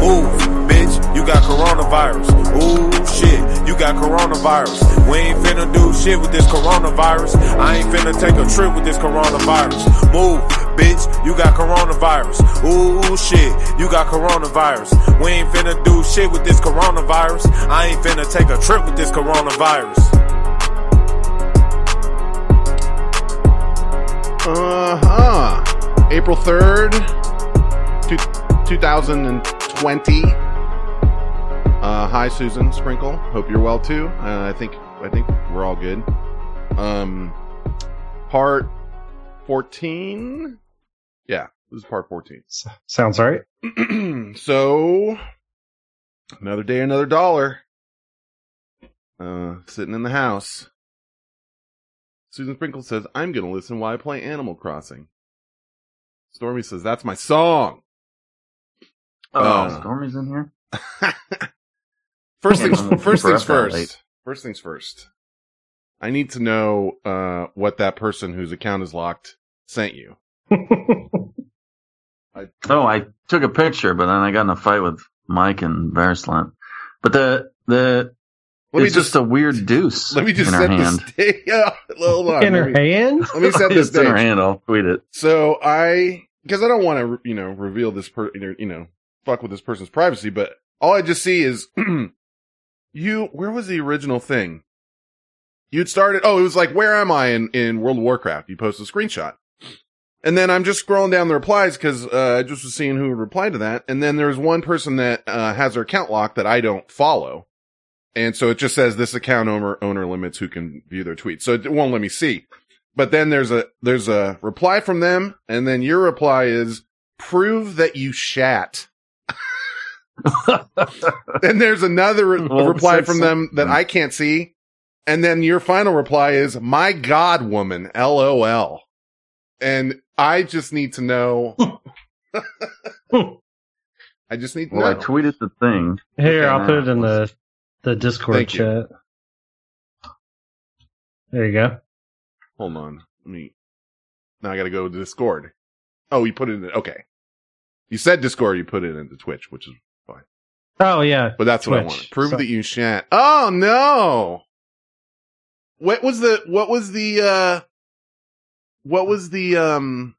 Move, bitch, you got coronavirus. Ooh, shit, you got coronavirus. We ain't finna do shit with this coronavirus. I ain't finna take a trip with this coronavirus. Move, bitch, you got coronavirus. Ooh, shit, you got coronavirus. We ain't finna do shit with this coronavirus. I ain't finna take a trip with this coronavirus. Uh huh. April 3rd, two, 2020. Uh, hi, Susan Sprinkle. Hope you're well too. Uh, I think I think we're all good. Um, part 14. Yeah, this is part 14. S- Sounds right. so, another day, another dollar. Uh, sitting in the house. Susan Sprinkle says, I'm gonna listen while I play Animal Crossing. Stormy says, that's my song. Oh, Uh, Stormy's in here. first things, first things first. First things first. I need to know, uh, what that person whose account is locked sent you. Oh, I took a picture, but then I got in a fight with Mike and Verslant. But the the Let me it's just, a weird deuce let me just in her hand. this stage. Yeah, hold on. in Let her me- hand? Let me set this It's in her hand. I'll tweet it. So I, because I don't want to, you know, reveal this per, you know, fuck with this person's privacy, but all I just see is you. Where was the original thing? You'd started. Oh, it was like, where am I in in World of Warcraft? You post a screenshot, and then I'm just scrolling down the replies because uh, I just was seeing who replied to that, and then there's one person that uh, has their account locked that I don't follow. And so it just says this account owner owner limits who can view their tweets. So it won't let me see. But then there's a there's a reply from them, and then your reply is prove that you shat. then there's another re- Well, reply from them that I can't see, and then your final reply is "My God, woman, lol." And I just need to know. I just need to Well, I tweeted the thing. Here, I'll put it in the the Discord Thank you. chat. There you go. Hold on. Let me. Now I got to go to Discord. Oh, you put it in. Okay. You said Discord. You put it into Twitch, which is fine. Oh yeah, But that's what I Twitch. wanted. Prove So- that you shan't. Oh no! What was the? What was the? uh What was the? um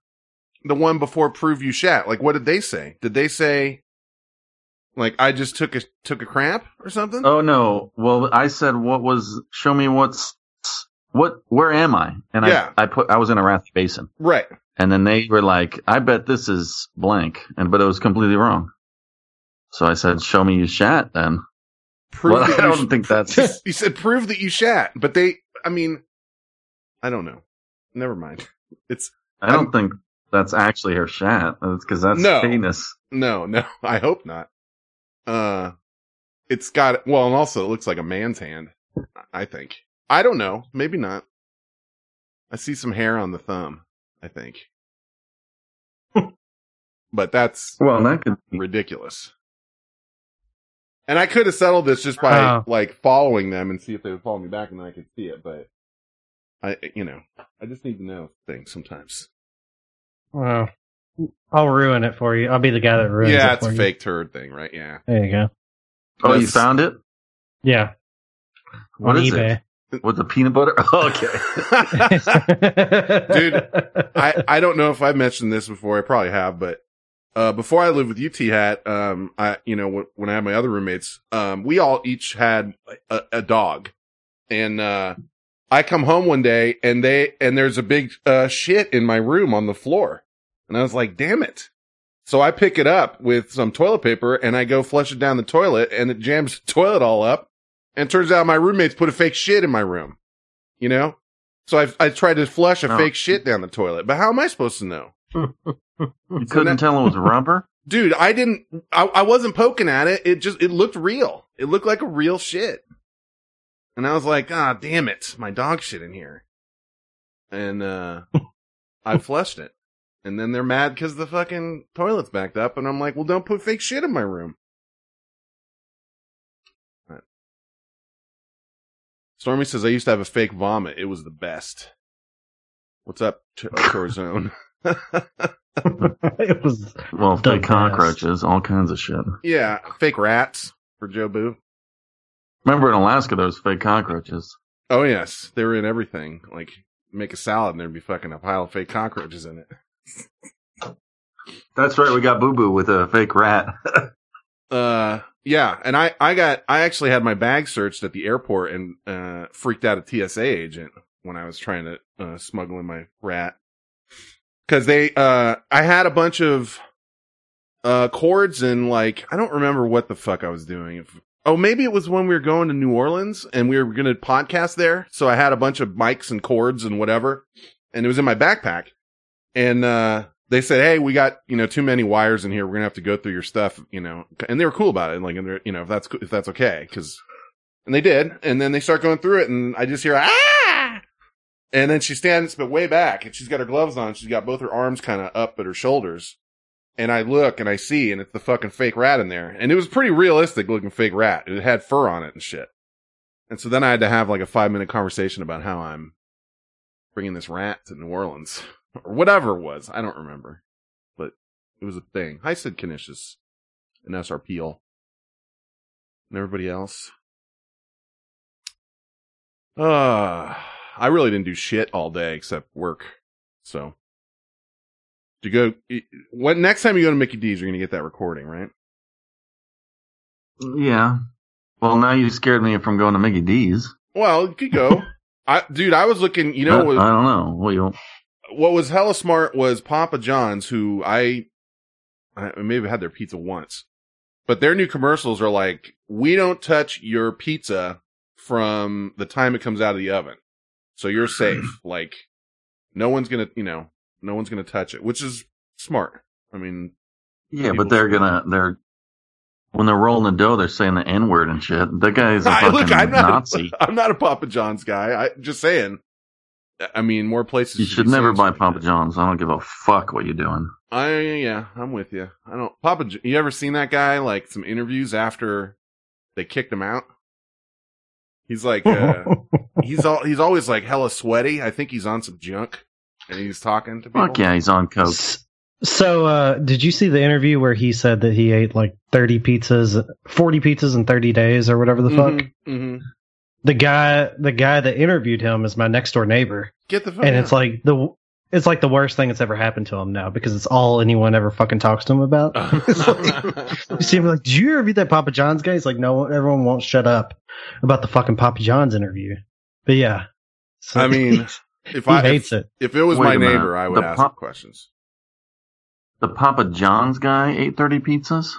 The one before prove you shat? Like, what did they say? Did they say? Like, I just took a took a cramp or something? Oh no. Well, I said, what was? Show me what's what? Where am I? And Yeah. I I put I was in Arathi Basin, Right. and then they were like, I bet this is blank, and but it was completely wrong. So I said, show me you shat then. Prove Well, that I don't sh- think that's. you said prove that you shat, but they. I mean, I don't know. Never mind. It's I don't think that's actually her shat. because that's No. heinous. No, no, I hope not. Uh, it's got, well, and also it looks like a man's hand, I think. I don't know. Maybe not. I see some hair on the thumb, I think. but that's Well, that could be. ridiculous. And I could have settled this just by Oh. like following them and see if they would follow me back and then I could see it, but I, you know, I just need to know things sometimes. Well, I'll ruin it for you. I'll be the guy that ruins yeah, it Yeah, it's for a you. fake turd thing, right? Yeah. There you go. Oh, you found it? Yeah. What on is eBay. it? With the peanut butter? Oh, okay. Dude, I, I don't know if I mentioned this before. I probably have, but uh, before I lived with UT Hat, um, I you know when, when I had my other roommates, um, we all each had a, a dog, and uh, I come home one day and they and there's a big uh, shit in my room on the floor, and I was like, damn it. So I pick it up with some toilet paper and I go flush it down the toilet and it jams the toilet all up. And turns out my roommates put a fake shit in my room, you know? So I, I tried to flush a Oh. fake shit down the toilet, but how am I supposed to know? You couldn't now- tell it was rubber? Dude, I didn't, I, I wasn't poking at it. It just, it looked real. It looked like a real shit. And I was like, ah, damn it. My dog shit in here. And, uh, I flushed it. And then they're mad because the fucking toilet's backed up. And I'm like, well, don't put fake shit in my room. Right. Stormy says, I used to have a fake vomit. It was the best. What's up, Ch- Chorzone? it was Well, The fake best. cockroaches, all kinds of shit. yeah, fake rats for Joe Boo. Remember in Alaska, there was fake cockroaches. Oh yes, they were in everything. Like make a salad and there'd be fucking a pile of fake cockroaches in it. That's right. We got Boo Boo with a fake rat. Uh, yeah, and I, I got, I actually had my bag searched at the airport and, uh, freaked out a TSA agent when I was trying to, uh, smuggle in my rat. Cause they, uh, I had a bunch of, uh, cords and like, I don't remember what the fuck I was doing. Oh, maybe it was when we were going to New Orleans and we were going to podcast there. So I had a bunch of mics and cords and whatever. And it was in my backpack. And, uh, they said, "Hey, we got you know too many wires in here. We're gonna have to go through your stuff, you know." And they were cool about it, like, and they're, you know, if that's if that's okay, because, and they did. And then they start going through it, and I just hear ah, and then she stands but way back, and she's got her gloves on. She's got both her arms kind of up at her shoulders, and I look and I see, and it's the fucking fake rat in there, and it was pretty realistic looking fake rat. It had fur on it and shit. And so then I had to have like a five minute conversation about how I'm bringing this rat to New Orleans or whatever it was. I don't remember, but it was a thing. Hi, Sid Canisius and SR Peel and everybody else. Uh, I really didn't do shit all day except work. So, to go, what next time you go to Mickey D's, you're gonna get that recording, right? yeah. Well, now you scared me from going to Mickey D's. Well, you could go. I, dude, I was looking. You know, But what, I don't know. Well, you what was hella smart was Papa John's, who I, I maybe had their pizza once, but their new commercials are like, we don't touch your pizza from the time it comes out of the oven. So you're safe. like, no one's gonna, you know, no one's gonna touch it, which is smart. I mean, yeah, but they're gonna they're when they're rolling the dough, they're saying the N word and shit. That guy's a I, fucking look, I'm not, Nazi. I'm not a Papa John's guy. I just saying. I mean, more places. You should should never buy shit like Papa that. John's. I don't give a fuck what you're doing. I yeah, I'm with you. I don't Papa. You ever seen that guy? Like some interviews after they kicked him out. He's like, uh, he's all he's always like hella sweaty. I think he's on some junk, and he's talking to people. Fuck yeah, he's on coke. So, uh, did you see the interview where he said that he ate like 30 pizzas, 40 pizzas in 30 days or whatever the fuck? hmm The guy, the guy that interviewed him is my next door neighbor. Get the fuck and out. it's like the, it's like the worst thing that's ever happened to him now because it's all anyone ever fucking talks to him about. You see him like, did you ever read that Papa John's guy? He's like, no, everyone won't shut up about the fucking Papa John's interview. But yeah. So I mean, if he I hates if, it. if it was Wait my neighbor, I would The ask pop- questions. The Papa John's guy ate 30 pizzas?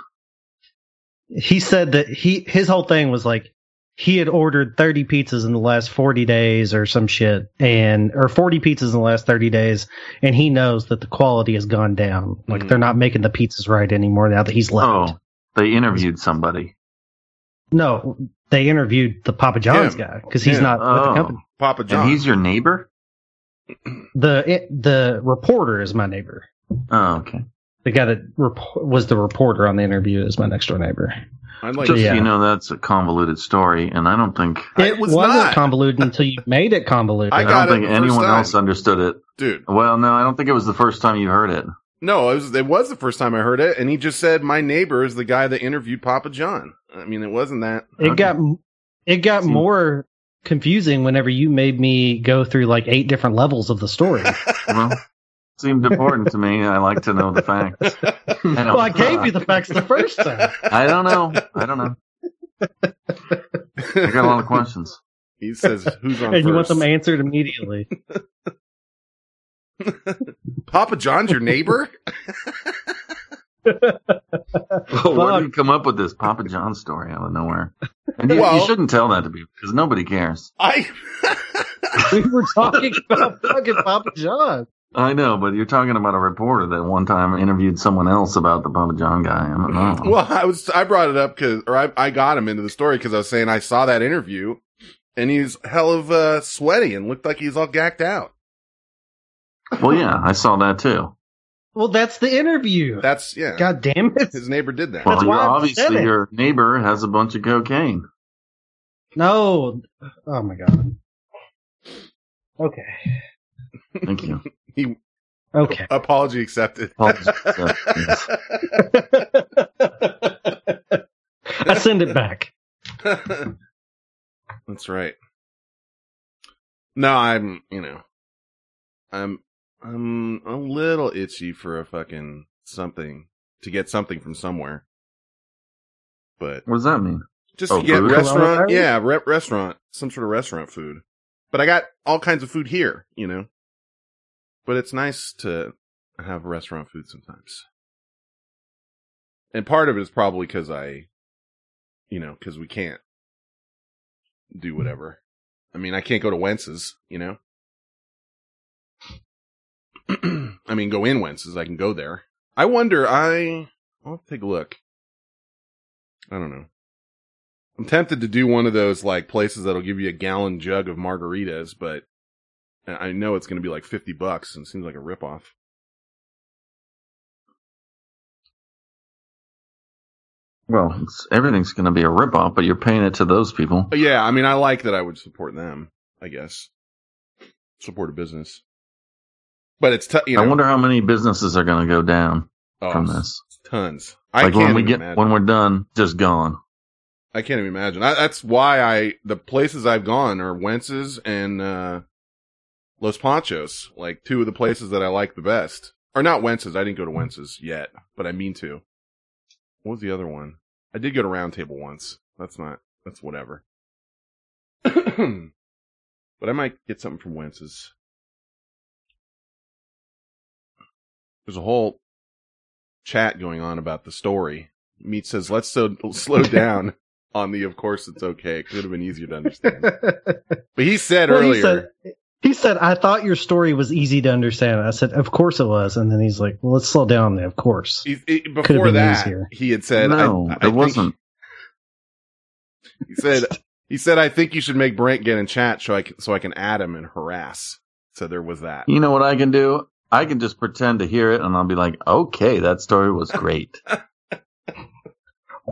He said that he, his whole thing was like, he had ordered 30 pizzas in the last 40 days or some shit and, or 40 pizzas in the last 30 days. And he knows that the quality has gone down. Like Mhm. they're not making the pizzas right anymore now that he's left. Oh, they interviewed somebody. No, they interviewed the Papa John's Him. guy because he's Him. not with the Oh. company. Papa John. And he's your neighbor? The it, the reporter is my neighbor. Oh, okay. The guy that rep- was the reporter on the interview is my next door neighbor. I'd like Just yeah. you know, that's a convoluted story, and I don't think It was wasn't not. convoluted until you made it convoluted. I I, got don't it think the first anyone time. else understood it. dude. Well, no, I don't think it was the first time you heard it. No, it was it was the first time I heard it, and he just said my neighbor is the guy that interviewed Papa John. I mean, it wasn't that. it Okay. got it got Seemed- more confusing whenever you made me go through like eight different levels of the story. Well, seemed important to me. I like to know the facts. I, don't, well, I gave you the facts the first time. I don't know. I don't know. I got a lot of questions. He says, "Who's on and you want them answered immediately. Papa John's your neighbor? Oh, where did you come up with this Papa John story out of nowhere? And you, Well- you shouldn't tell that to people because nobody cares. I. we were talking about fucking Papa John. I know, but you're talking about a reporter that one time interviewed someone else about the Papa John guy. I don't know. well, I was I brought it up because, or I, I got him into the story because I was saying I saw that interview, and he's hell of uh, sweaty and looked like he's all gacked out. Well, yeah, I saw that too. Well, that's the interview. That's yeah. God damn it. His neighbor did that. Well, That's you're why obviously it. your neighbor has a bunch of cocaine. No. Oh my god. Okay. Thank you. he Okay. Apology accepted. Apology accepted. I send it back. That's right. No, I'm, you know, I'm, I'm a little itchy for a fucking something to get something from somewhere. But What does that mean? just Oh, to get restaurant, yeah, re- restaurant, some sort of restaurant food. But I got all kinds of food here, you know. But it's nice to have restaurant food sometimes. And part of it is probably because I, you know, because we can't do whatever. I mean, I can't go to Wentz's, you know. I mean, go in Wentz's. I can go there. I wonder. I I'll take a look. I don't know. I'm tempted to do one of those like places that'll give you a gallon jug of margaritas, but I know it's going to be like 50 bucks and it seems like a ripoff. Well, it's, everything's going to be a ripoff, but you're paying it to those people. Yeah, I mean, I like that I would support them, I guess. Support a business. But it's, t- you know, I wonder how many businesses are going to go down oh, from this. tons. I Like can't when we get imagine. when we're done, just gone. I can't even imagine. I, that's why I the places I've gone are Wentz's and uh Los Panchos, like two of the places that I like the best. Or not Wentz's. I didn't go to Wentz's yet, but I mean to. What was the other one? I did go to Round Table once. That's not. That's whatever. but I might get something from Wentz's. There's a whole chat going on about the story. Meat says, "Let's so, slow down." on the of course it's okay. It could have been easier to understand. But he said Well, earlier, he said, he said, I thought your story was easy to understand. I said, of course it was. And then he's like, well, let's slow down there, of course. he, he- have before been that, easier. he had said, no, I, I it wasn't. He said, he said, I think you should make Brent get in chat so I can, so I can add him and harass. So there was that. You know what I can do? I can just pretend to hear it, and I'll be like, "Okay, that story was great."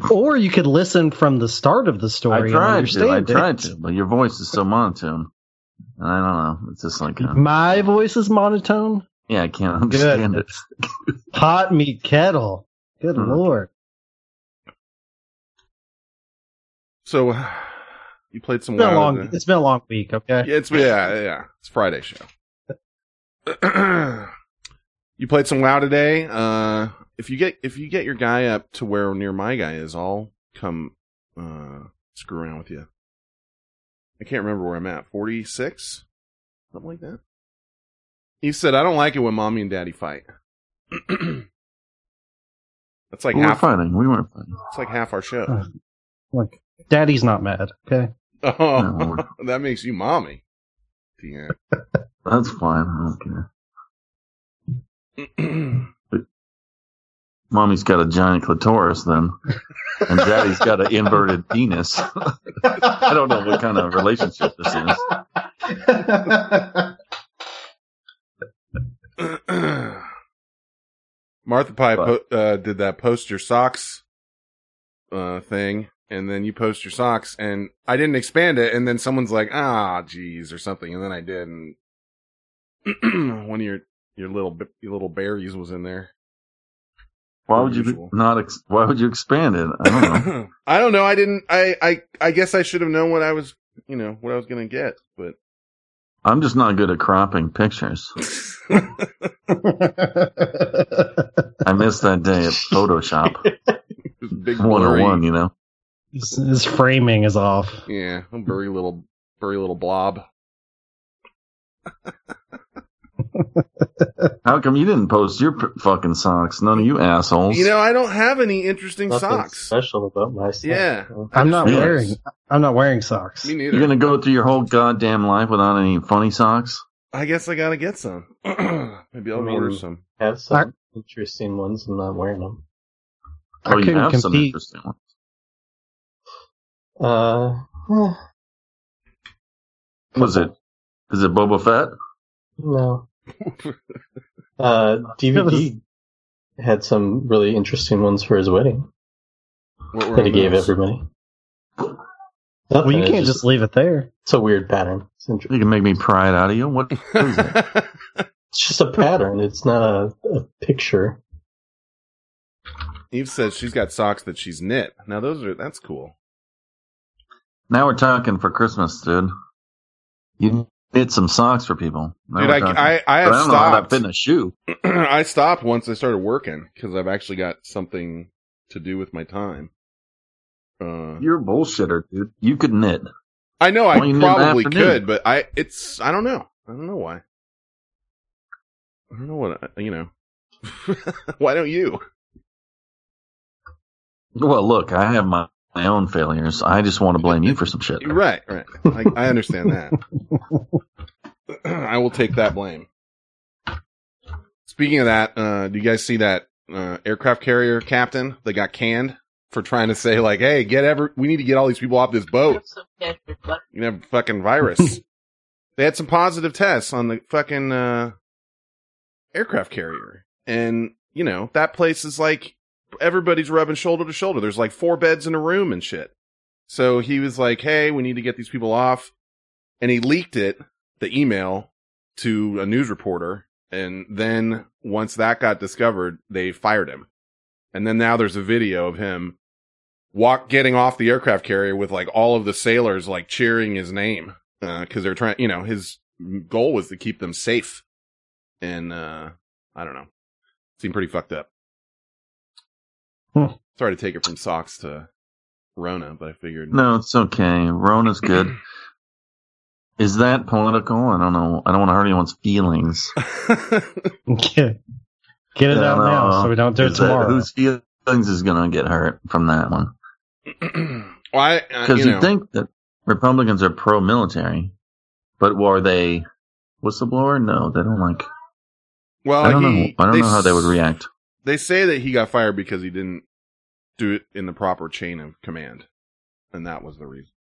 Or you could listen from the start of the I story and tried to. I understand it. tried to, but your voice is so monotone. I don't know. It's just like, uh, My voice is monotone. yeah, I can't understand it. Hot meat kettle. Good Hmm. lord. So you played some It's been a long. It's been a long week. Okay. Yeah, it's yeah, yeah. It's Friday show. you played some WoW today. Uh, if you get if you get your guy up to where near my guy is, I'll come uh screw around with you. I can't remember where I'm at. Forty six, something like that. He said, "I don't like it when mommy and daddy fight." That's like we were half. fighting. We weren't fighting. It's like half our show. Uh, Like, daddy's not mad. Okay. Oh, No. that makes you mommy. Yeah. That's fine. I don't care. Mommy's got a giant clitoris then, and Daddy's got an inverted penis. I don't know what kind of relationship this is. Martha Pie po- uh, did that post your socks uh, thing, and then you post your socks, and I didn't expand it, and then someone's like, "Ah, geez," or something, and then I did, and one of your your little your little berries was in there. Why would Usual. you not? Ex- why would you expand it? I don't know. I don't know. I didn't. I I I guess I should have known what I was, you know, what I was gonna get, but. I'm just not good at cropping pictures. I missed that day at Photoshop Big blurry. 101, you know. his, his framing is off. Yeah, a very little, very little blob. How come you didn't post your p- fucking socks? None of you assholes. You know, I don't have any interesting Nothing socks. special about my stuff. Yeah. I'm not Yeah. wearing. I'm not wearing socks. Me neither. You're gonna go through your whole goddamn life without any funny socks? I guess I gotta get some. Maybe I'll I mean- order some. have some interesting ones. And I'm not wearing them. I Oh, you couldn't some compete. interesting ones. Uh, eh, Was it? Is it Boba Fett? no. Uh, DVD had some really interesting ones for his wedding What were that he gave those? everybody. Well, you can't just leave it there. It's a weird pattern. It's interesting. You can make me pry it out of you. What? what is it? It's just a pattern. It's not a, a picture. Eve says she's got socks that she's knit. Now those are that's cool. Now we're talking for Christmas, dude. You knit some socks for people. Dude, I. I, I have I don't know how that stopped. in a shoe. I stopped once I started working because I've actually got something to do with my time. Uh, You're a bullshitter, dude. You could knit. I know I Why you knit in the probably could, but I it's I don't know. I don't know why. I don't know what I- you know. why don't you? Well, look, I have my, my own failures. I just want to blame you for some shit. Right, right. I, I understand that. I will take that blame. Speaking of that, uh, do you guys see that uh, aircraft carrier captain that got canned for trying to say like, "Hey, get ever, we need to get all these people off this boat. You have a fucking virus." they had some positive tests on the fucking uh, aircraft carrier, and you know that place is like everybody's rubbing shoulder to shoulder. There's like four beds in a room and shit. So he was like, "Hey, we need to get these people off," and he leaked it, the email, to a news reporter. And then once that got discovered, they fired him. And then now there's a video of him walk getting off the aircraft carrier with like all of the sailors like cheering his name because they're trying. You know, his goal was to keep them safe. And uh I don't know, seemed pretty fucked up. Hmm. Sorry to take it from socks to Rona, but I figured No, it's okay. Rona's good. Is that political? I don't know. I don't want to hurt anyone's feelings. Get, get it out don't now so we don't do it Is that- tomorrow. whose feelings is going to get hurt from that one? well, I, uh, Because you you know, think that Republicans are pro-military, but were they whistleblower? No, they don't like. well, I don't he- know. I don't know how they would react. They say that he got fired because he didn't do it in the proper chain of command, and that was the reason.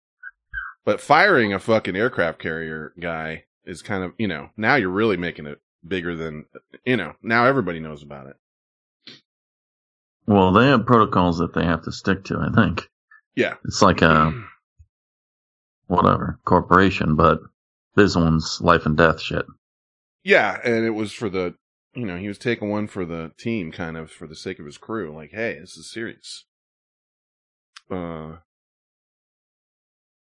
But firing a fucking aircraft carrier guy is kind of, you know, now you're really making it bigger than, you know, now everybody knows about it. Well, they have protocols that they have to stick to. I think Yeah. it's like a whatever corporation, but this one's life and death shit. Yeah, and it was for the, you know, he was taking one for the team, kind of for the sake of his crew. Like, hey, this is serious. Uh,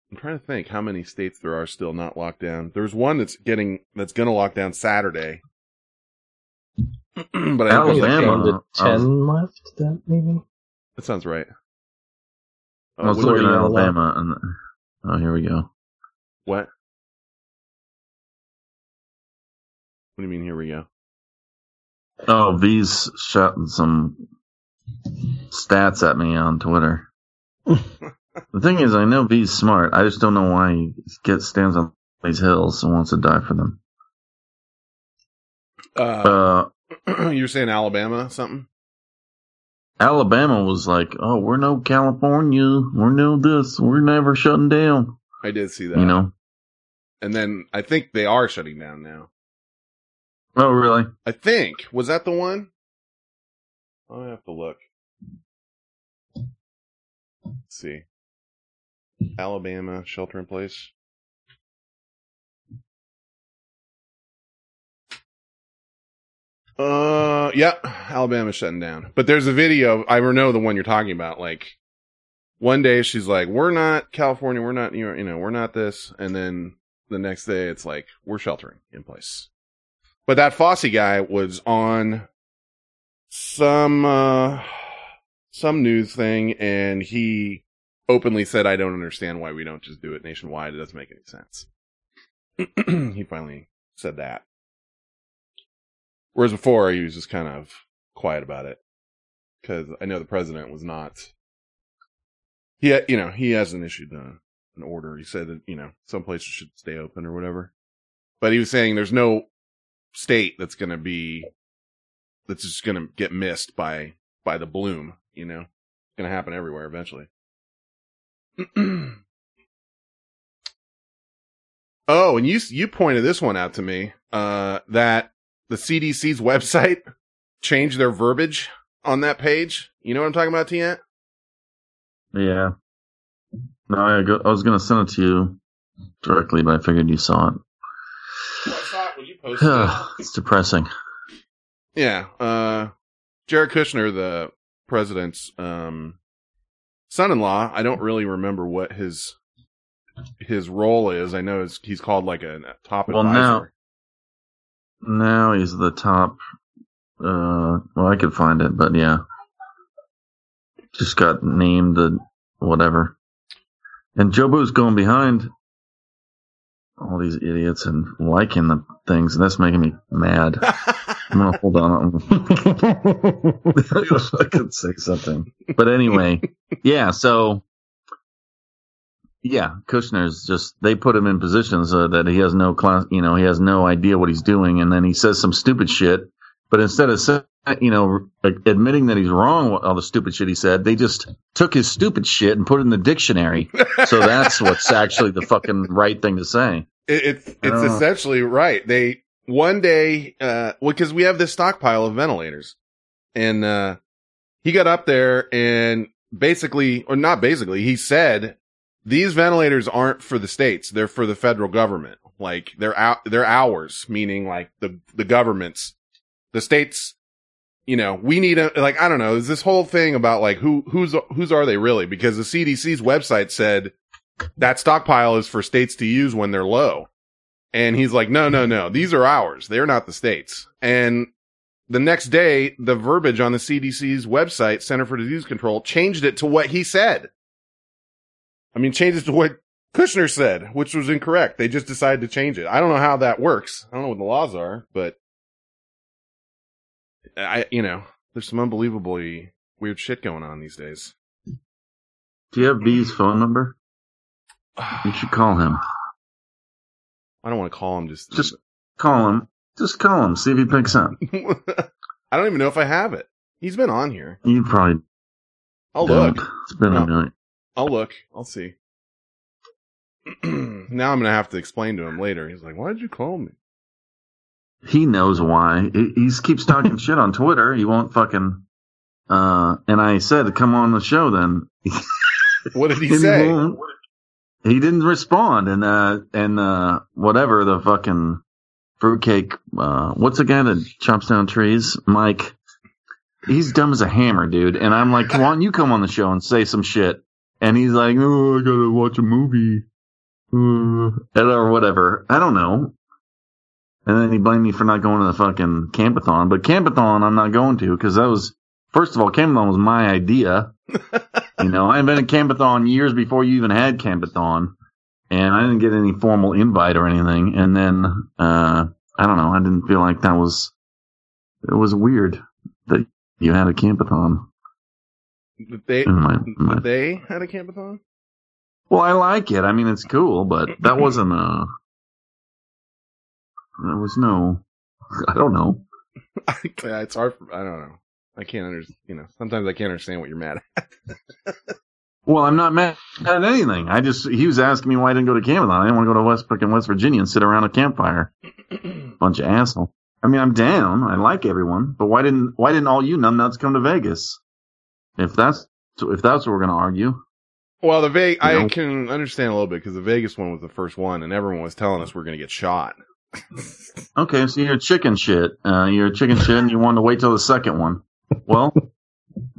I'm trying to think how many states there are still not locked down. There's one that's getting that's going to lock down Saturday, but I I don't think think it's Alabama, down to I was- ten left. That maybe. that sounds right. Uh, I was what- looking at Alabama, and oh, here we go. what? What do you mean? Here we go. Oh, V's shouting some stats at me on Twitter. the thing is, I know V's smart. I just don't know why he gets stands on these hills and wants to die for them. Uh, Uh, you were saying Alabama something? Alabama was like, "Oh, we're no California. We're no this. We're never shutting down." I did see that. You know? and then I think they are shutting down now. Oh, really? I think was that the one? I have to look. Let's see. Alabama shelter in place. Uh, yeah, Alabama's shutting down. But there's a video. I know the one you're talking about. Like, one day she's like, "We're not California. We're not New York. You know, we're not this." And then the next day, it's like, "We're sheltering in place." But that Fauci guy was on some uh some news thing and he openly said I don't understand why we don't just do it nationwide. It doesn't make any sense. he finally said that. Whereas before he was just kind of quiet about it. Cause I know the president was not he you know, he hasn't issued a, an order. He said that, you know, some places should stay open or whatever. But he was saying there's no state that's going to be that's just going to get missed by by the bloom you know it's going to happen everywhere eventually oh and you you pointed this one out to me uh that the CDC's website changed their verbiage on that page you know what I'm talking about Tiant? Yeah. No, I, go, I was gonna send it to you directly, but I figured you saw it. I saw it when you Host, uh, it's depressing. yeah, uh, Jared Kushner, the president's um, son-in-law. I don't really remember what his his role is. I know he's, he's called like a top Well, advisor. now- Now he's the top. Uh, well, I could find it, but yeah, just got named the whatever. And Jobu's going behind all these idiots and liking the things, and that's making me mad. I'm gonna hold on. I could say something, but anyway, yeah. So, yeah, Kushner's just they put him in positions uh, that he has no class, you know, he has no idea what he's doing, and then he says some stupid shit. But instead of you know admitting that he's wrong with all the stupid shit he said, they just took his stupid shit and put it in the dictionary. so that's what's actually the fucking right thing to say. It, it's it's Uh. essentially right. They one day, uh, well, because we have this stockpile of ventilators, and uh, he got up there and basically, or not basically, he said these ventilators aren't for the states; they're for the federal government. Like they're out, they're ours, meaning like the the governments, the states. You know, we need a like I don't know. Is this whole thing about like who who's whose are they really? Because the CDC's website said that stockpile is for states to use when they're low. And he's like, no, no, no, these are ours. They're not the states. And the next day, the verbiage on the CDC's website, Center for Disease Control, changed it to what he said. I mean, changed it to what Kushner said, which was incorrect. They just decided to change it. I don't know how that works. I don't know what the laws are, but I, you know, there's some unbelievably weird shit going on these days. Do you have B's phone number? You should call him. I don't want to call him just, Just call him. Just call him. See if he picks up. I don't even know if I have it. He's been on here. You probably I'll don't. look. It's been No. a minute. I'll look. I'll see. now I'm gonna have to explain to him later. He's like, "Why did you call me?" He knows why. He, he keeps talking shit on Twitter. He won't fucking. Uh, and I said, "Come on the show, then." What did he say? won't. He didn't respond, and uh, and uh, whatever the fucking fruitcake. Uh, what's the guy that chops down trees? Mike. He's dumb as a hammer, dude. And I'm like, "Why don't you come on the show and say some shit?" And he's like, "Oh, I gotta watch a movie, uh, or whatever." I don't know. And then he blamed me for not going to the fucking campathon. But campathon, I'm not going to because that was first of all, campathon was my idea. you know, I invented campathon years before you even had campathon, and I didn't get any formal invite or anything. And then uh, I don't know, I didn't feel like that was it was weird that you had a campathon. They my, my, they had a campathon. well, I like it. I mean, it's cool, but that wasn't a. There was no. I don't know. it's hard. For, I don't know. I can't understand. You know, sometimes I can't understand what you're mad at. Well, I'm not mad at anything. I just he was asking me why I didn't go to Campbell. I didn't want to go to West fucking West Virginia and sit around a campfire. Bunch of asshole. I mean, I'm down. I like everyone, but why didn't why didn't all you numbnuts come to Vegas? If that's if that's what we're gonna argue, Well, the Vegas, I know? can understand a little bit because the Vegas one was the first one, and everyone was telling us we're going to get shot. Okay. So you're chicken shit. Uh, you're chicken shit, and you wanted to wait till the second one. Well,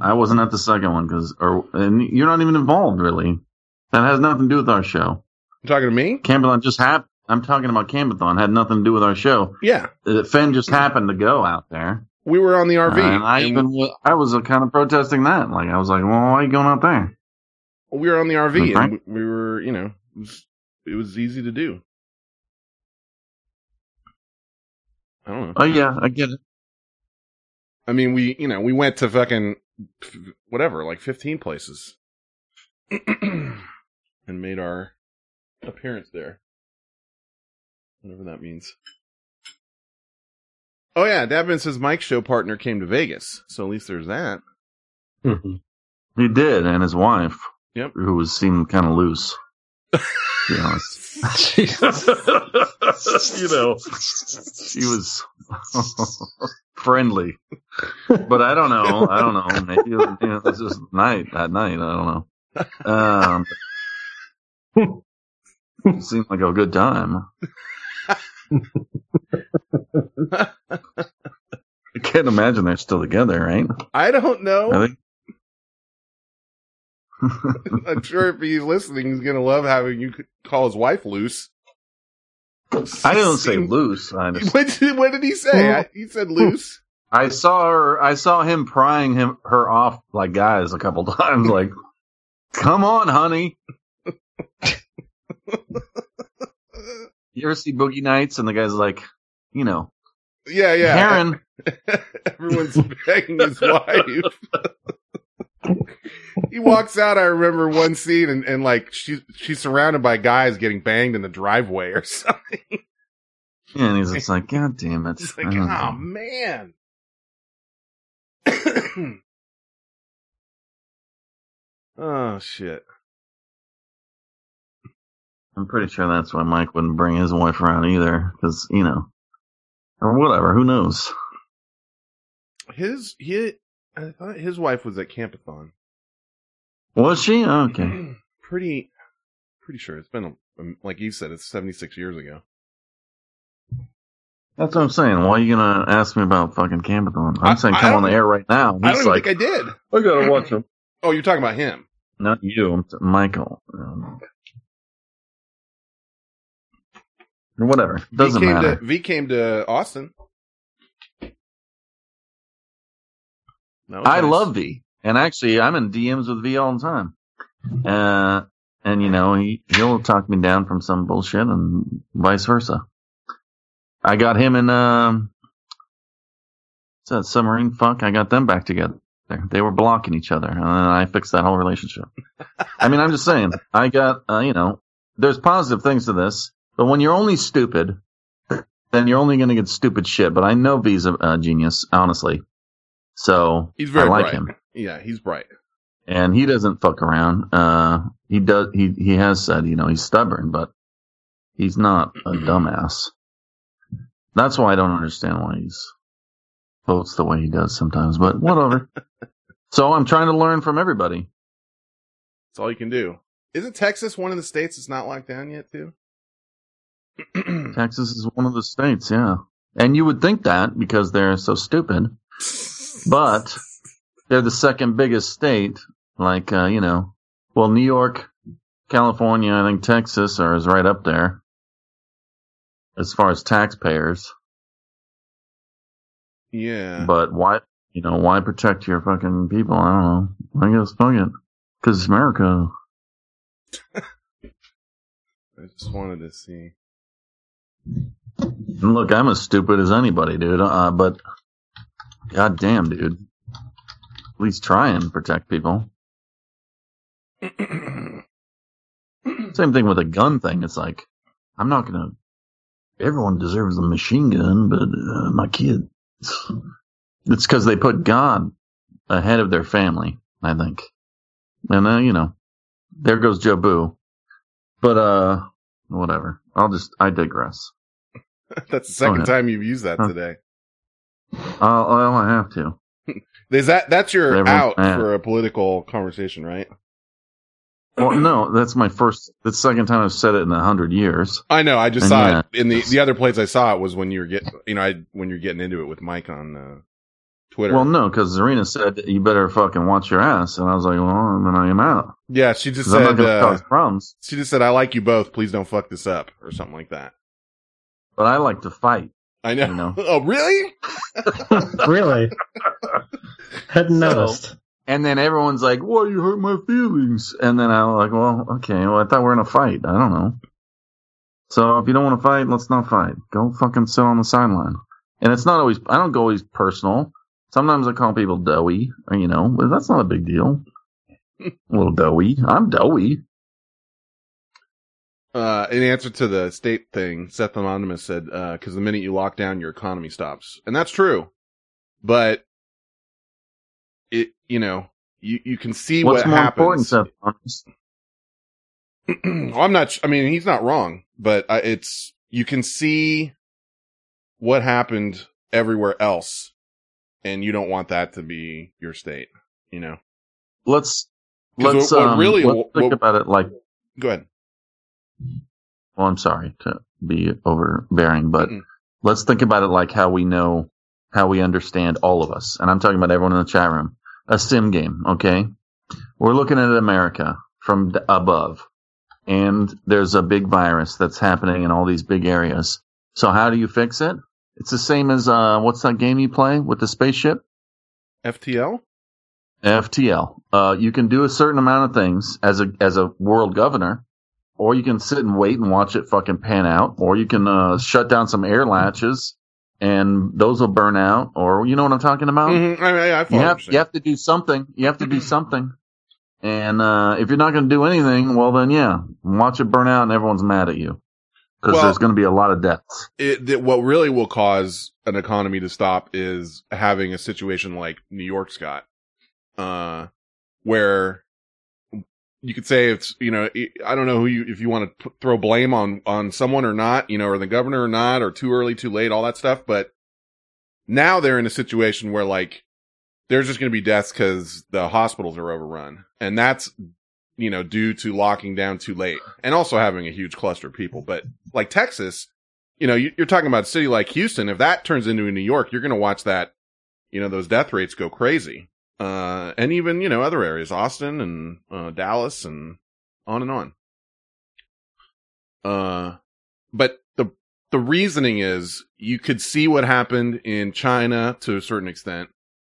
I wasn't at the second one because, or and you're not even involved really. That has nothing to do with our show. You talking to me? Campbellon just happened. I'm talking about Campbellon. Had nothing to do with our show. Yeah, Uh, Fenn just happened to go out there. we were on the RV. and I and even I was uh, kind of protesting that. Like I was like, well, why are you going out there? we were on the RV, and we, we were, you know, it was, it was easy to do. I don't know. Oh yeah, I get it. I mean, we, you know, we went to fucking whatever, like 15 places and made our appearance there. Whatever that means. Oh yeah, Davin says Mike's show partner came to Vegas. So at least there's that. Mhm. He did, and his wife. Yep. Who was seen kind of loose. To be honest. you know, she was friendly, but I don't know. I don't know. Maybe it was, you know, it was just night that night. I don't know. Um, seemed like a good time. I can't imagine they're still together, right? I don't know. I'm sure if he's listening, he's gonna love having you call his wife loose. I didn't say loose. What did, what did he say? I, he said loose. I saw her. I saw him prying him her off like guys a couple times. Like, come on, honey. You ever see Boogie Nights? And the guy's like, you know, Yeah, yeah. Karen. Everyone's begging his wife. he walks out. I remember one scene, and, and like she's she's surrounded by guys getting banged in the driveway or something. Yeah, and he's just like, God damn it. It's like, oh know. man. oh shit. I'm pretty sure that's why Mike wouldn't bring his wife around either, because you know, or whatever. Who knows? His he I thought his wife was at Campathon. Was she okay? pretty pretty sure it's been um, like you said it's 76 years ago. That's what I'm saying. Why are you gonna ask me about fucking Campathon? I'm I- saying come on the air right now. I don't even like, think I did. I gotta watch him. Oh, you're talking about him. Not you, t- Michael. Um, whatever. Doesn't v came matter. To, v came to Austin. I nice. love V, and actually, I'm in DMs with V all the time. Uh, and you know, he he'll talk me down from some bullshit, and vice versa. I got him in um, what's that submarine fuck? I got them back together. They were blocking each other, and I fixed that whole relationship. I mean, I'm just saying, I got uh, you know, there's positive things to this, but when you're only stupid, then you're only going to get stupid shit. But I know V's a, a genius, honestly. So He's very I like bright. him Yeah, he's bright. and he doesn't fuck around. Uh, he does. He he has said, you know, he's stubborn, but he's not a dumbass. That's why I don't understand why he's votes the way he does sometimes. But whatever. so I'm trying to learn from everybody. That's all you can do. Isn't Texas one of the states that's not locked down yet, too? Texas is one of the states, yeah, and you would think that because they're so stupid, but they're the second biggest state. Like uh, you know, well, New York, California, I think Texas are is right up there as far as taxpayers. yeah. But why, you know, why protect your fucking people? I don't know. I guess fuck it, because it's America. I just wanted to see. And look, I'm as stupid as anybody, dude. Uh, but god damn, dude. At least try and protect people. Same thing with a gun thing. It's like, I'm not gonna. Everyone deserves a machine gun, but uh, my kids. It's because they put God ahead of their family, I think. And uh, you know, there goes Joe Boo. But uh, whatever. I'll just I digress. That's the second time you've used that Huh. today. I'll, I'll have to. Is that that's your out for a political conversation, right? Well, no, that's my first. That's the second time I've said it in a hundred years. I know. I just And saw yeah. it in the the other place I saw it was when you were getting, you know, I when you're getting into it with Mike on uh, Twitter. Well, no, because Zarina said you better fucking watch your ass, and I was like, well, then I am out yeah, she just because I'm not said uh, cause problems. she just said I like you both. Please don't fuck this up or something like that. But I like to fight. I know. You know. oh, really? really? Hadn't So- noticed. And then everyone's like, "Why you hurt my feelings?" And then I'm like, "Well, okay. Well, I thought we were in a fight. I don't know. So if you don't want to fight, let's not fight. Go fucking sit on the sideline." And it's not always. I don't go always personal. Sometimes I call people doughy, or, you know, but that's not a big deal. a little doughy. I'm doughy. Uh, in answer to the state thing, Seth Anonymous said, uh, cause the minute you lock down, your economy stops. And that's true. But it, you know, you, you can see What's what more important, happens. Seth? well, I'm not, I mean, he's not wrong, but uh, it's, you can see what happened everywhere else. And you don't want that to be your state, you know? Let's, let's what- what um, really- let's think what- about it like. Go ahead. Well, I'm sorry to be overbearing, but Mm-mm. let's think about it like how we know, how we understand all of us. And I'm talking about everyone in the chat room. A sim game, okay? We're looking at America from d- above, and there's a big virus that's happening in all these big areas. So how do you fix it? It's the same as uh, what's that game you play with the spaceship? FTL. FTL. Uh, you can do a certain amount of things as a as a world governor, or you can sit and wait and watch it fucking pan out, or you can uh, shut down some air latches and those will burn out, or you know what I'm talking about. Mhm, I, I, I You have you're have to do something. You have to do something. And uh, if you're not going to do anything, well then yeah, watch it burn out, and everyone's mad at you because Well- there's going to be a lot of deaths. it, that what really will cause an economy to stop is having a situation like New York's got, uh, where you could say it's, you know, I don't know who you, if you want to p- throw blame on, on someone or not, you know, or the governor or not, or too early, too late, all that stuff. But now they're in a situation where like, there's just going to be deaths because the hospitals are overrun. And that's, you know, due to locking down too late and also having a huge cluster of people. But like Texas, you know, you- you're talking about a city like Houston. If that turns into New York, you're going to watch that, you know, those death rates go crazy. Uh, and even, you know, other areas, Austin and, uh, Dallas and on and on. Uh, but the, the reasoning is you could see what happened in China to a certain extent,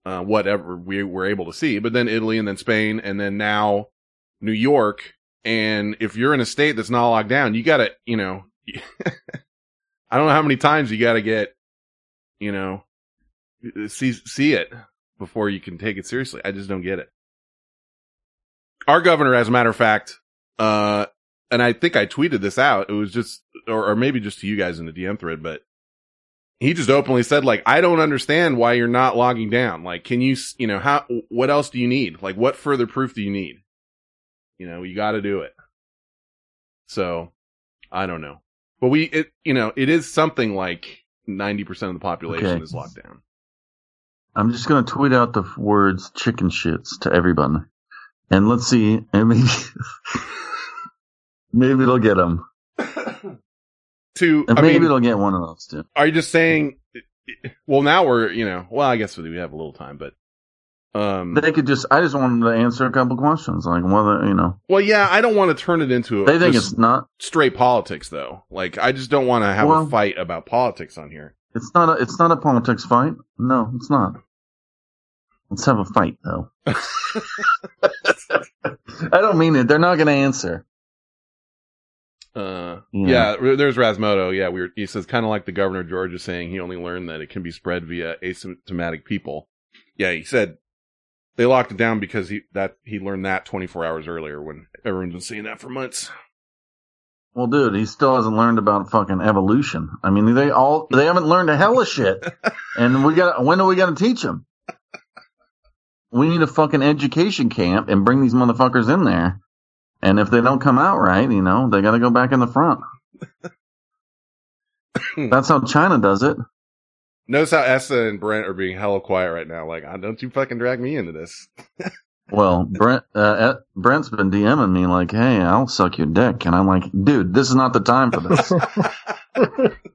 uh, whatever we were able to see, but then Italy and then Spain and then now New York. And if you're in a state that's not locked down, you gotta, you know, I don't know how many times you got to get, you know, see see it before you can take it seriously. I just don't get it. Our governor, as a matter of fact, uh, and I think I tweeted this out. It was just, or, or maybe just to you guys in the DM thread, but he just openly said, like, I don't understand why you're not logging down. Like, can you, s- you know, how, what else do you need? Like, what further proof do you need? You know, you got to do it. So, I don't know. But we, it, you know, it is something like 90% of the population Okay. is locked down. I'm just going to tweet out the words chicken shits to everyone. And let's see, and maybe, maybe it'll get them. to, And I maybe mean, it'll get one of those too. are you just saying, well, now we're, you know, well, I guess we have a little time, but, um, They could just, I just wanted to answer a couple questions, like whether, you know, well, yeah, I don't want to turn it into they think it's not, straight politics though. Like, I just don't want to have a fight about politics on here. It's not a, it's not a politics fight. No, it's not. Let's have a fight though. I don't mean it. They're not going to answer. Uh, Yeah. yeah, there's Rasmodo. Yeah, we were, he says kind of like the governor of Georgia saying he only learned that it can be spread via asymptomatic people. Yeah, he said they locked it down because he that he learned that 24 hours earlier when everyone's been saying that for months. Well, dude, he still hasn't learned about fucking evolution. I mean, they all they haven't learned a hell of shit, and we got when are we going to teach them? We need a fucking education camp and bring these motherfuckers in there. And if they don't come out right, you know, they got to go back in the front. That's how China does it. Notice how Essa and Brent are being hella quiet right now. Like, "Ah, don't you fucking drag me into this. Well, Brent uh, uh, Brent's been DMing me like, "Hey, I'll suck your dick," and I'm like, "Dude, this is not the time for this."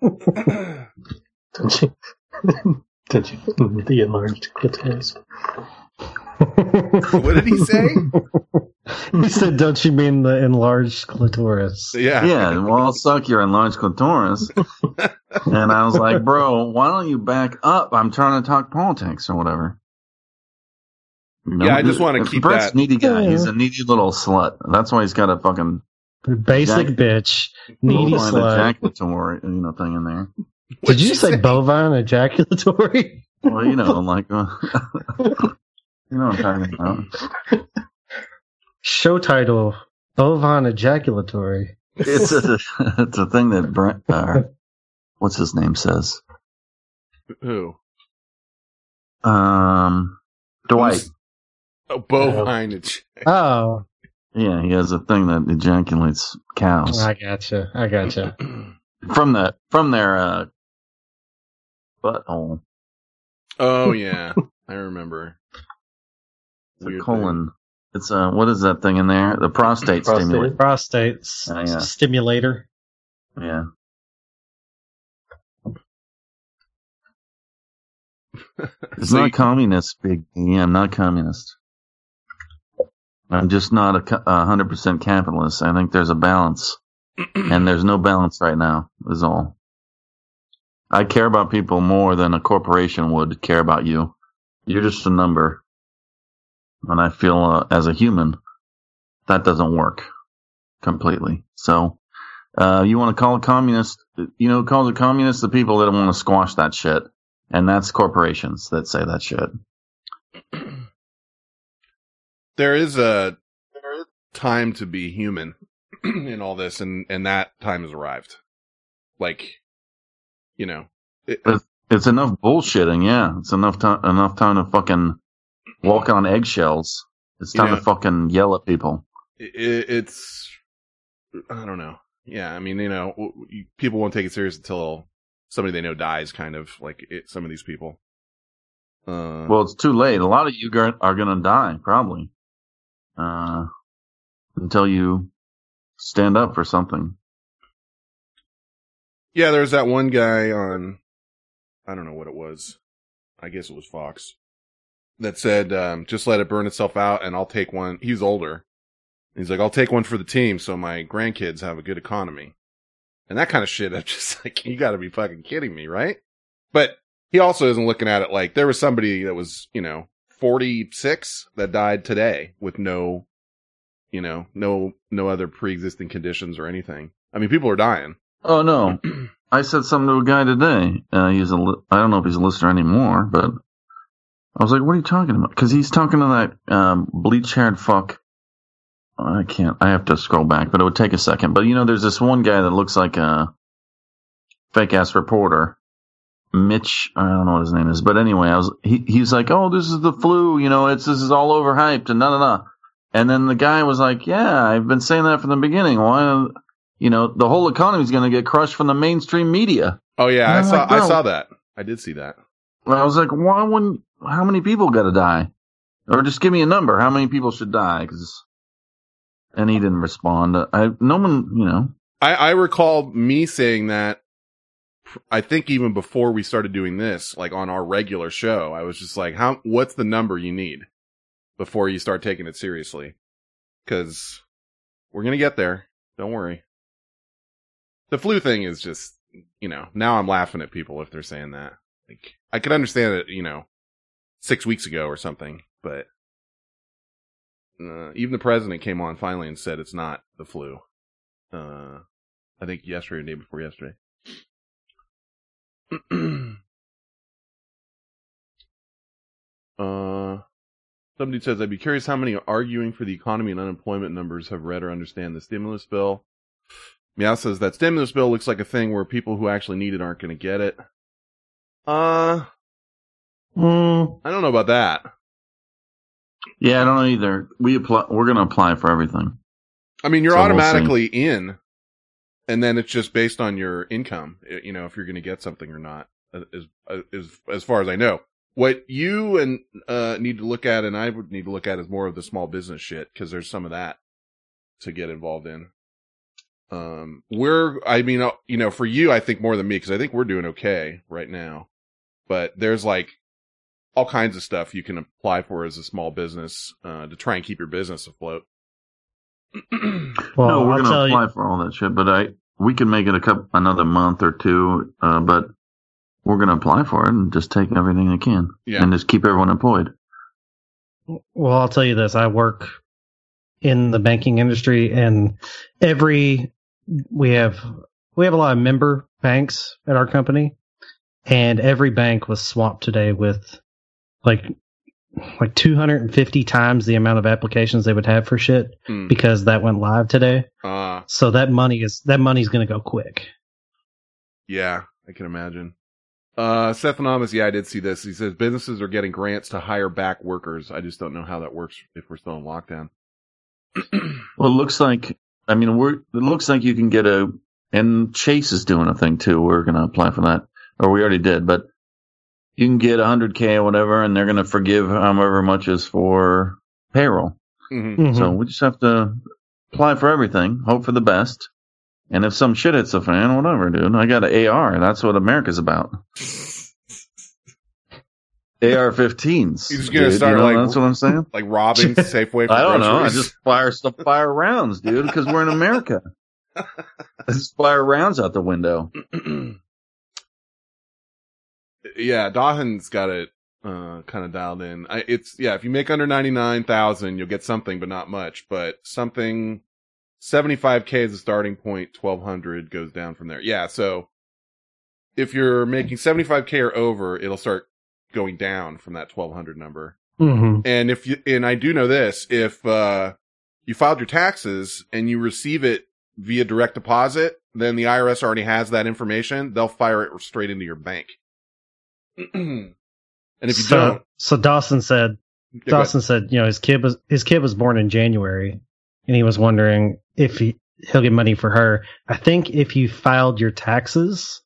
Don't you? Don't you? The enlarged clitoris. what did he say? he said, "Don't you mean the enlarged clitoris?" Yeah. yeah, well, I'll suck your enlarged clitoris. and I was like, bro, why don't you back up? I'm trying to talk politics or whatever. You know, Yeah, I just wanna if keep Brett's that- a needy guy. He's a needy little slut. That's why he's got a fucking Basic Jack- bitch, needy bovine slut. ejaculatory, you know, thing in there. Did you say bovine ejaculatory? Well, you know, like, uh, you know what I'm talking about. Show title: Bovine ejaculatory. It's a, it's a thing that Brent, uh, what's his name says. Who? Um, Dwight. Oh, bovine. Yeah. Oh. Yeah, he has a thing that ejaculates cows. Oh, I gotcha. I gotcha. from the from their uh, butthole. Oh yeah, I remember. It's Weird a colon. Thing. It's a what is that thing in there? The prostate, prostate. stimulator. Prostate yeah. stimulator. Yeah. it's not communist, Big D. I'm not communist. I'm just not a hundred percent capitalist. I think there's a balance, and there's no balance right now. Is all. I care about people more than a corporation would care about you. You're just a number, and I feel uh, as a human that doesn't work completely. So, uh, you want to call a communist? You know, call calls a communist the people that want to squash that shit. And that's corporations that say that shit. there is a time to be human in all this, and and that time has arrived. Like, you know, it, It's enough bullshitting, yeah. It's enough time enough time to fucking walk on eggshells. It's time You know- to fucking yell at people. it, it's I don't know. Yeah, I mean, you know, people won't take it serious until somebody they know dies. Kind of like it, some of these people. Uh, Well, it's too late. A lot of you are gonna die, probably. Uh, until you stand up for something. yeah, there's that one guy on, I don't know what it was. I guess it was Fox that said, um, just let it burn itself out and I'll take one. He's older. He's like, I'll take one for the team so my grandkids have a good economy. And that kind of shit, I'm just like, you gotta be fucking kidding me, right? But he also isn't looking at it like there was somebody that was, you know, 46 that died today with no, you know, no, no other pre-existing conditions or anything. I mean, people are dying. Oh no. I said something to a guy today. Uh, he's a, li- I don't know if he's a listener anymore, but I was like, what are you talking about? Cause he's talking to that, um, bleach haired fuck. I can't, I have to scroll back, but it would take a second. But you know, there's this one guy that looks like a fake ass reporter. Mitch, I don't know what his name is, but anyway, I was, he, he's like, oh, this is the flu, you know, it's, this is all overhyped and no, no, no. And then the guy was like, yeah, I've been saying that from the beginning. Why, you know, the whole economy is going to get crushed from the mainstream media. Oh yeah, I saw, like, I saw that. I did see that. I was like, why wouldn't, how many people got to die? Or just give me a number. How many people should die? Cause, and he didn't respond. I, no one, you know, I, I recall me saying that. I think even before we started doing this, like on our regular show, I was just like, "How? What's the number you need before you start taking it seriously?" Because we're gonna get there. Don't worry. The flu thing is just, you know, now I'm laughing at people if they're saying that. Like, I could understand it, you know, six weeks ago or something, but uh, even the president came on finally and said it's not the flu. Uh, I think yesterday or day before yesterday. uh, somebody says, I'd be curious how many arguing for the economy and unemployment numbers have read or understand the stimulus bill. Meow says that stimulus bill looks like a thing where people who actually need it aren't going to get it. Uh, Mm, I don't know about that. yeah, I don't know either. We apply, we're going to apply for everything. I mean, you're So we'll automatically in, and then it's just based on your income. You know, if you're going to get something or not. uh, As as as far as I know, what you and uh need to look at, and I would need to look at, is more of the small business shit because there's some of that to get involved in. Um, we're, I mean, uh, you know, for you, I think more than me because I think we're doing okay right now. But there's like all kinds of stuff you can apply for as a small business uh, to try and keep your business afloat. well, no, we're I'll going to apply you. for all that shit, but I, we can make it a couple, another month or two, uh, but we're going to apply for it and just take everything they can Yeah. and just keep everyone employed. Well, I'll tell you this: I work in the banking industry, and every we have we have a lot of member banks at our company, and every bank was swamped today with like like 250 times the amount of applications they would have for shit Hmm. because that went live today. Uh, So that money is that money's going to go quick. yeah, I can imagine. Uh, Seth Anonymous, yeah, I did see this. He says businesses are getting grants to hire back workers. I just don't know how that works if we're still in lockdown. Well, it looks like, I mean, we're, it looks like you can get a, and Chase is doing a thing too. We're going to apply for that, or we already did, but you can get 100K or whatever, and they're going to forgive however much is for payroll. hmm Mhm. So we just have to apply for everything, hope for the best. And if some shit hits the fan, whatever, dude. I got an AR. That's what America's about. AR-15s. He's just gonna dude, start, you know, like- That's what I'm saying. Like robbing Safeway. For I don't know. I just fire stuff, fire rounds, dude, because we're in America. I just fire rounds out the window. yeah, Dawson's got it uh, kind of dialed in. I, it's yeah, if you make under ninety nine thousand, you'll get something, but not much. But something seventy five k is the starting point. Twelve hundred goes down from there. Yeah, so if you're making seventy five k or over, it'll start going down from that twelve hundred number. hmm And if you, and I do know this, if, uh, you filed your taxes and you receive it via direct deposit, then the IRS already has that information. They'll fire it straight into your bank. and if you so, don't, so Dawson said Yeah. Dawson said, you know, his kid was his kid was born in January, and he was wondering if he he'll get money for her. I think if you filed your taxes,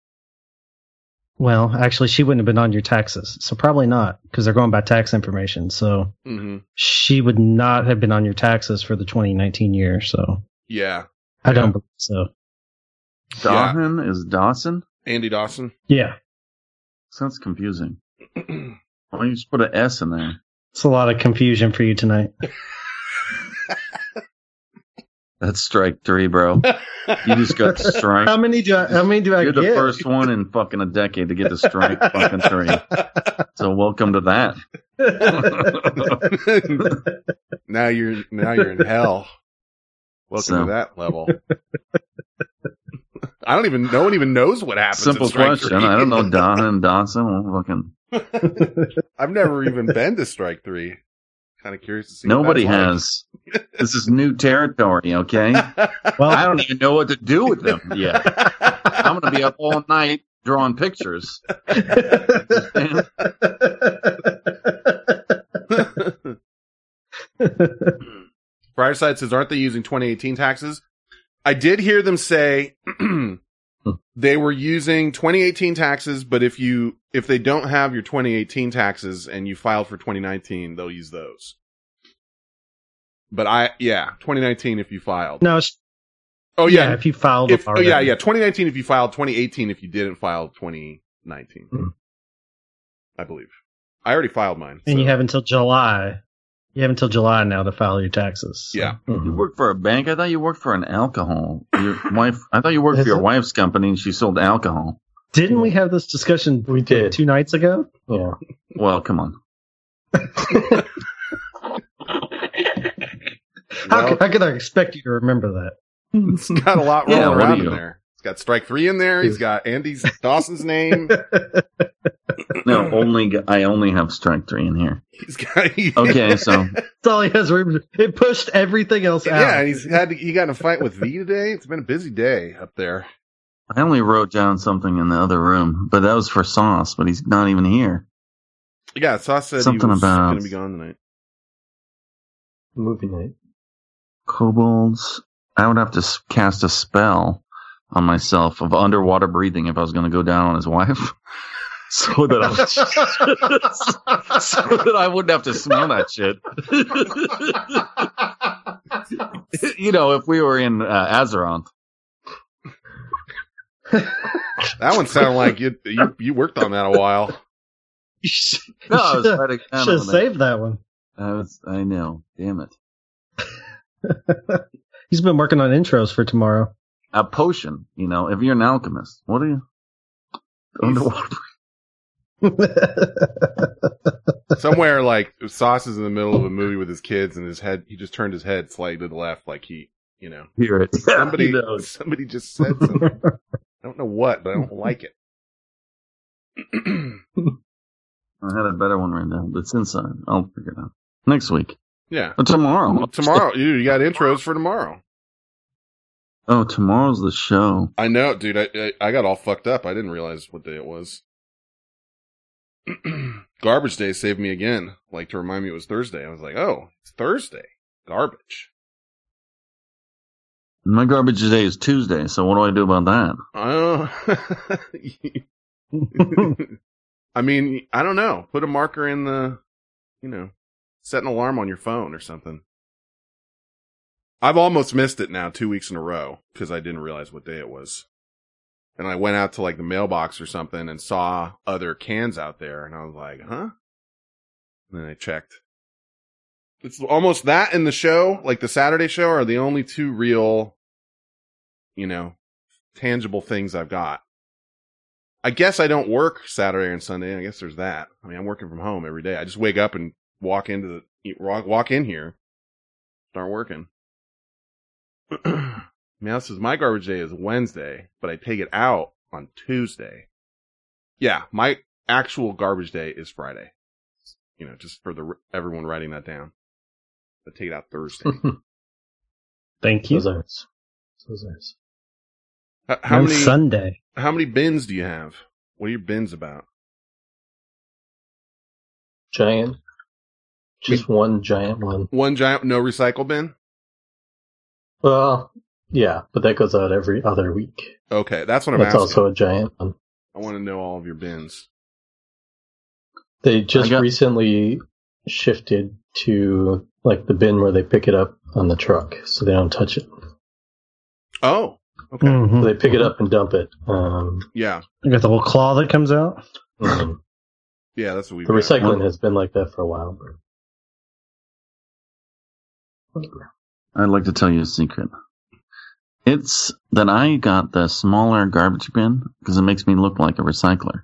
well, actually, she wouldn't have been on your taxes, so probably not because they're going by tax information. So Mhm. she would not have been on your taxes for the 2019 year. So yeah, I Yeah. don't believe so. Yeah. Dawson is Dawson? Andy Dawson. Yeah, Sounds confusing. Why don't you just put an S in there? it's a lot of confusion for you tonight. That's strike three, bro. You just got strike. How many do I? How many do I You're get? the first one in fucking a decade to get to strike fucking three. So welcome to that. now you're, now you're in hell. Welcome So. to that level. I don't even, no one even knows what happens. Simple in strike question. three. I don't know Don and Dawson. Fucking I've never even been to strike three. Kind of curious to see. nobody that's has. This is new territory. Okay. well, I don't even know what to do with them yet. I'm gonna be up all night drawing pictures. Fireside says, aren't they using 2018 taxes? I did hear them say they were using 2018 taxes, but if you, if they don't have your 2018 taxes and you filed for 2019, they'll use those. But I, yeah, 2019 if you filed. no, it's- Oh yeah, yeah. if you filed, If, oh yeah, yeah. 2019 if you filed, 2018 if you didn't file 2019. Hmm. I believe. I already filed mine. and so- you have until July. You have until July now to file your taxes. so- Yeah. You mm-hmm. work for a bank? I thought you worked for an alcohol. Your wife. I thought you worked Is for your it? wife's company and she sold alcohol. Didn't we have this discussion We did. two nights ago? Yeah. Well, come on. How, Well- could, how could I expect you to remember that? It's got a lot Yeah, rolling what around in there. It's got strike three in there. He's got Andy's Dawson's name. No, only I only have strike three in here. He's got Okay, so That's all he has. room to- It pushed everything else out. yeah, and he's had to, he got in a fight with V today. It's been a busy day up there. I only wrote down something in the other room, but that was for Sauce. But he's not even here. Yeah, Sauce said Something he was about- going to be gone tonight. Movie night. Kobolds. I would have to cast a spell on myself of underwater breathing if I was going to go down on his wife, so that I so that I wouldn't have to smell that shit. you know, if we were in uh, Azeroth. That one sounded like you, you you worked on that a while. You should No, I was have writing down on saved that one. I was. I know. Damn it. He's been working on intros for tomorrow. A potion. You know, if you're an alchemist, what are you? Underwater. Somewhere like Sauce is in the middle of a movie with his kids, and his head he just turned his head slightly to the left, like he, you know, Hear it. somebody He somebody just said something. I don't know what, but I don't like it. I had a better one right now, but it's inside. I'll figure it out next week yeah. or tomorrow. Well, tomorrow, you, you got intros for tomorrow. Oh, tomorrow's the show. I know, dude. I, I I got all fucked up. I didn't realize what day it was. Garbage day saved me again. Like to remind me it was Thursday. I was like, oh, it's Thursday. Garbage. My garbage day is Tuesday, so what do I do about that? Oh. I mean, I don't know. Put a marker in the, you know, set an alarm on your phone or something. I've almost missed it now two weeks in a row because I didn't realize what day it was. And I went out to like the mailbox or something and saw other cans out there and I was like, huh? And then I checked. It's almost that and the show, like the Saturday show, are the only two real, you know, tangible things I've got. I guess I don't work Saturday and Sunday. I guess there's that. I mean, I'm working from home every day. I just wake up and walk into the walk in here, start working. Meow says my garbage day is Wednesday, but I take it out on Tuesday. Yeah, my actual garbage day is Friday. You know, just for the everyone writing that down. But take it out Thursday. Thank you. Those ours. Those ours. H- How On many Sunday? how many bins do you have? What are your bins about? Giant. Just one giant one. One giant no recycle bin? Well, yeah, but that goes out every other week. Okay, that's what I'm That's asking. also a giant one. I want to know all of your bins. They just got- recently shifted to like the bin where they pick it up on the truck, so they don't touch it. Oh, okay. Mhm. So they pick it up and dump it. Um, Yeah, You got the little claw that comes out. and yeah, that's what we. the recycling has been like that for a while. But I'd like to tell you a secret. It's that I got the smaller garbage bin because it makes me look like a recycler.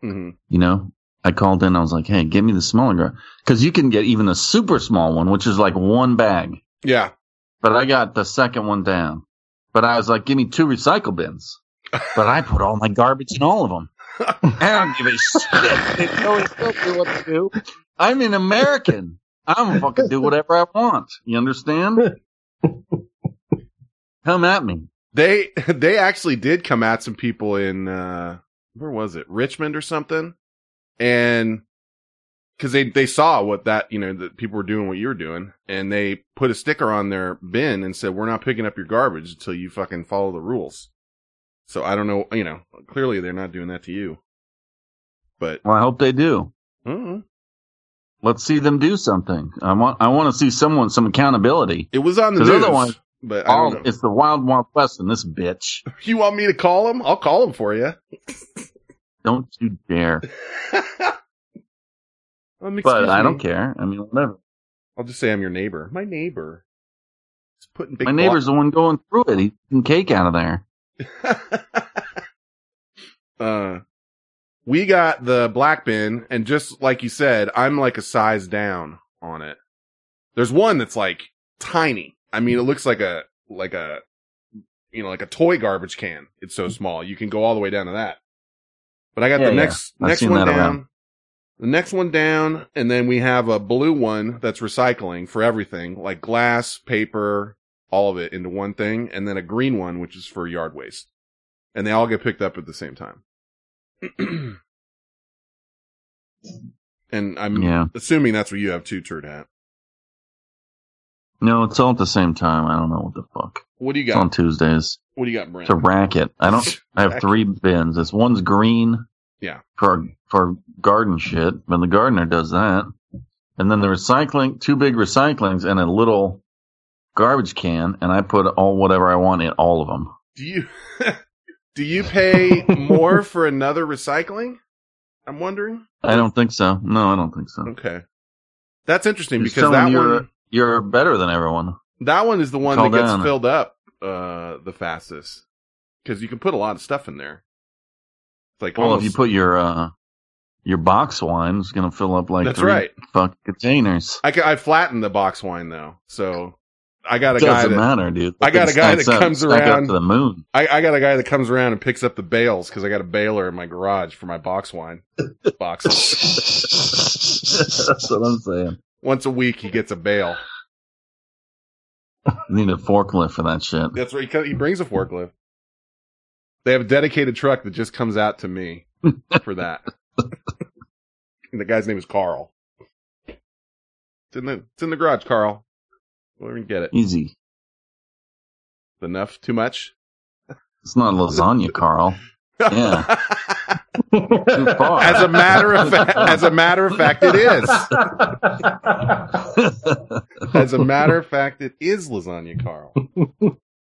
hmm You know, I called in. I was like, "Hey, give me the smaller garbage," because you can get even the super small one, which is like one bag. Yeah, But I got the second one down. But I was like, "Give me two recycle bins." But I put all my garbage in all of them. I don't give a shit. They know exactly what to do. I'm an American. I'm gonna fucking do whatever I want. You understand? Come at me. they they actually did come at some people in uh where was it Richmond or something, and because they they saw what that you know that people were doing what you were doing, and they put a sticker on their bin and said we're not picking up your garbage until you fucking follow the rules. So I don't know, you know, clearly they're not doing that to you, but Well, I hope they do. uh Let's see them do something. I want. I want to see someone some accountability. it was on the news. otherwise- but I All, don't know. it's the wild, wild west in this bitch. You want me to call him? I'll call him for you. Don't you dare. Um, But I don't care. I mean, whatever. I'll just say I'm your neighbor. My neighbor. He's putting big My neighbor's the one going through it. He's eating cake out of there. uh, we got the black bin, and just like you said, I'm like a size down on it. There's one that's like tiny. I mean, it looks like a like a you know like a toy garbage can. It's so small. You can go all the way down to that. But I got Yeah, the next I've next one down. around. The next one down, and then we have a blue one that's recycling for everything, like glass, paper, all of it into one thing, and then a green one which is for yard waste. And they all get picked up at the same time. and I'm Yeah. assuming that's what you have too, Turd Hat. No, it's all at the same time. I don't know what the fuck. What do you got? It's on? Tuesdays. What do you got, Brent? It's a racket. I don't. I have three bins. This one's green. Yeah. For for garden shit, but the gardener does that. And then the recycling, two big recyclings and a little garbage can, and I put all whatever I want in all of them. Do you do you pay more for another recycling? I'm wondering. I don't think so. No, I don't think so. Okay, that's interesting You're because that you're one you're better than everyone. that one is the one Call that gets down. filled up uh the fastest because you can put a lot of stuff in there. It's like Well, almost, if you put your uh your box wine, it's gonna fill up like That's three right. fuck containers. I I flattened the box wine though, so I got a guy Doesn't that matter, dude. I got a guy that up- comes around- to the moon. I, I got a guy that comes around and picks up the bales because I got a baler in my garage for my box wine boxes. That's what I'm saying. Once a week, he gets a bale. You need a forklift for that shit. That's right. He, he brings a forklift. They have a dedicated truck that just comes out to me for that. and the guy's name is Carl. It's in the it's in the garage, Carl. Go over and get it. Easy. Enough? Too much? It's not lasagna, Carl. Yeah. Too far. as a matter of fact, as a matter of fact, it is. As a matter of fact, it is lasagna, Carl.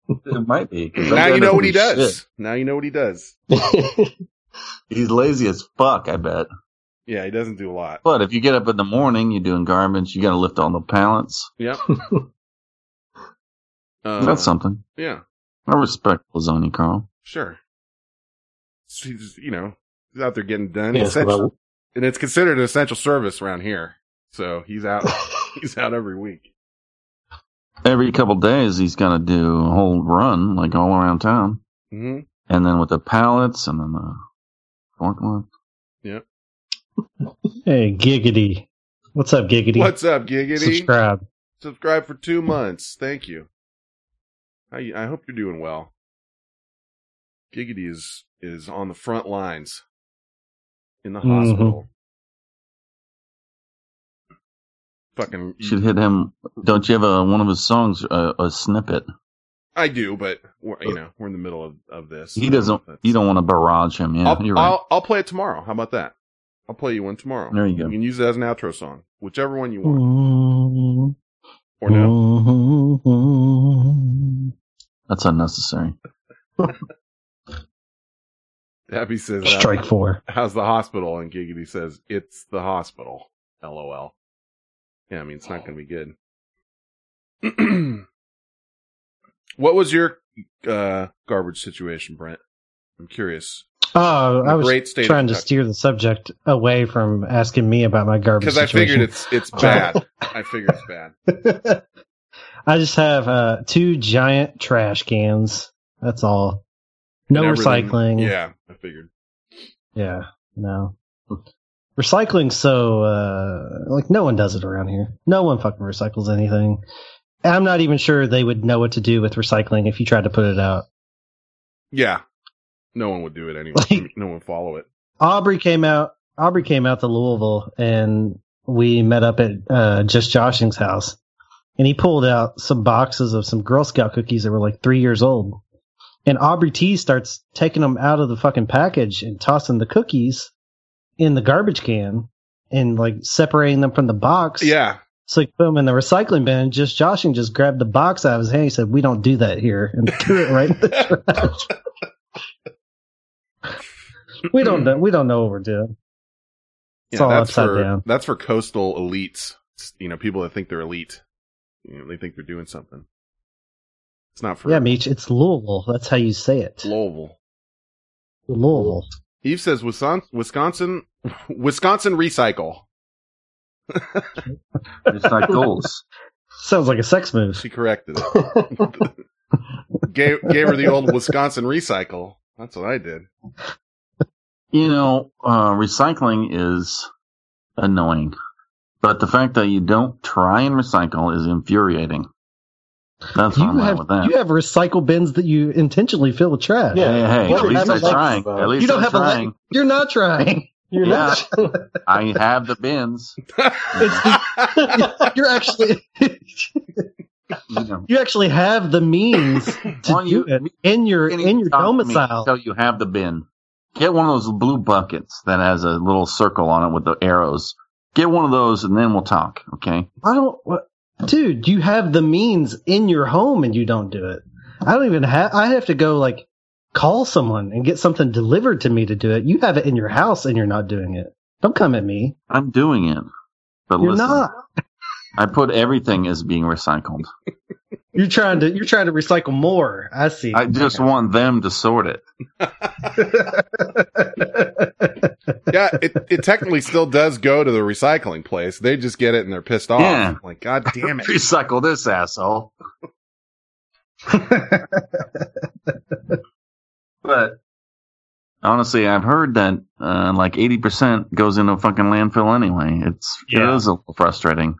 it might be. Now you know what he does. shit. Now you know what he does. He's lazy as fuck, I bet. Yeah, he doesn't do a lot. But if you get up in the morning, you're doing garbage. You got to lift all the pallets. Yep. Uh, That's something. Yeah, I respect lasagna, Carl. sure. So He's, you know, he's out there getting done. Yeah, Essential- about- and it's considered an essential service around here. So he's out. he's out every week. Every couple days, he's got to do a whole run, like all around town. hmm And then with the pallets and then the forklift. Yep. hey, Giggity. What's up, Giggity? What's up, Giggity? Subscribe. Subscribe for two months. Thank you. I I hope you're doing well. Giggity is is on the front lines in the Mhm. hospital. Fucking, should hit him. Don't you have a, one of his songs, a, a snippet? I do, but we're, you know we're in the middle of, of this. He doesn't, you don't want to barrage him. Yeah, I'll, you're right. I'll I'll play it tomorrow. How about that? I'll play you one tomorrow. There you go. You can use it as an outro song, whichever one you want, Mm-hmm. or no. That's unnecessary. Happy says, uh, Strike four. "How's the hospital?" And Giggity says, "It's the hospital." LOL. Yeah, I mean it's not going to be good. what was your uh, garbage situation, Brent? I'm curious. Oh, I was Great state trying to steer the subject away from asking me about my garbage situation. Because I figured it's it's bad. I figured it's bad. I just have uh, two giant trash cans. That's all. No recycling. Yeah, I figured. Yeah. No. Recycling so uh like no one does it around here. No one fucking recycles anything. I'm not even sure they would know what to do with recycling if you tried to put it out. Yeah, no one would do it anyway. Like- no one would follow it. Aubrey came out. Aubrey came out to Louisville, and we met up at uh, just Joshing's house. And he pulled out some boxes of some Girl Scout cookies that were like three years old. And Aubrey T starts taking them out of the fucking package and tossing the cookies in the garbage can and like separating them from the box. Yeah, So he put them in the recycling bin. Just Joshing just grabbed the box out of his hand. He said, "We don't do that here," and threw it right in the trash. we don't know. We don't know what we're doing. It's yeah, all that's upside for down. that's for coastal elites. You know, people that think they're elite. You know, they think they're doing something. It's not for Yeah, Meech, it's Louisville. That's how you say it. Louisville. Louisville. Eve says Wisconsin, Wisconsin, Wisconsin recycle. It's like goals. Sounds like a sex move. She corrected it. gave gave her the old Wisconsin recycle. That's what I did. You know, uh, recycling is annoying, but the fact that you don't try and recycle is infuriating. That's You what have with that. you have recycle bins that you intentionally fill with trash. Yeah. hey, hey, at least you I'm trying. At least You don't I'm have a trying. leg. You're not trying. You're Yeah. not. I have the bins. You're actually You know, you actually have the means to Why do you- it in your in your talk to me domicile. until you have the bin. Get one of those blue buckets that has a little circle on it with the arrows. Get one of those, and then we'll talk. Okay? I don't, what, dude. You have the means in your home, and you don't do it. I don't even have. I have to go like call someone and get something delivered to me to do it. You have it in your house, and you're not doing it. Don't come at me. I'm doing it, but You're listen, not. I put everything as being recycled. You're trying to. You're trying to recycle more. I see. I just want them to sort it. yeah, it it technically still does go to the recycling place. They just get it and they're pissed off. Yeah. Like, God damn it. Recycle this asshole. But honestly, I've heard that uh, like eighty percent goes into a fucking landfill anyway. It's Yeah. it is a little frustrating,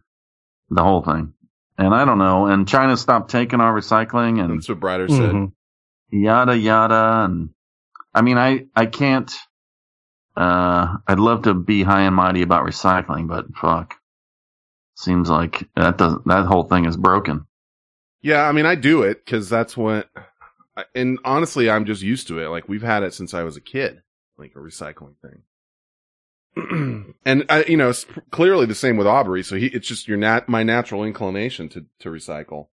the whole thing. And I don't know. And China stopped taking our recycling and That's what Brider said. Mhm. yada yada. And I mean, I I can't. Uh, I'd love to be high and mighty about recycling, but fuck, seems like that doesn't that whole thing is broken. Yeah, I mean, I do it because that's what. And honestly, I'm just used to it. Like we've had it since I was a kid, like a recycling thing. and I, you know, it's clearly the same with Aubrey. So he, it's just your nat, my natural inclination to to recycle.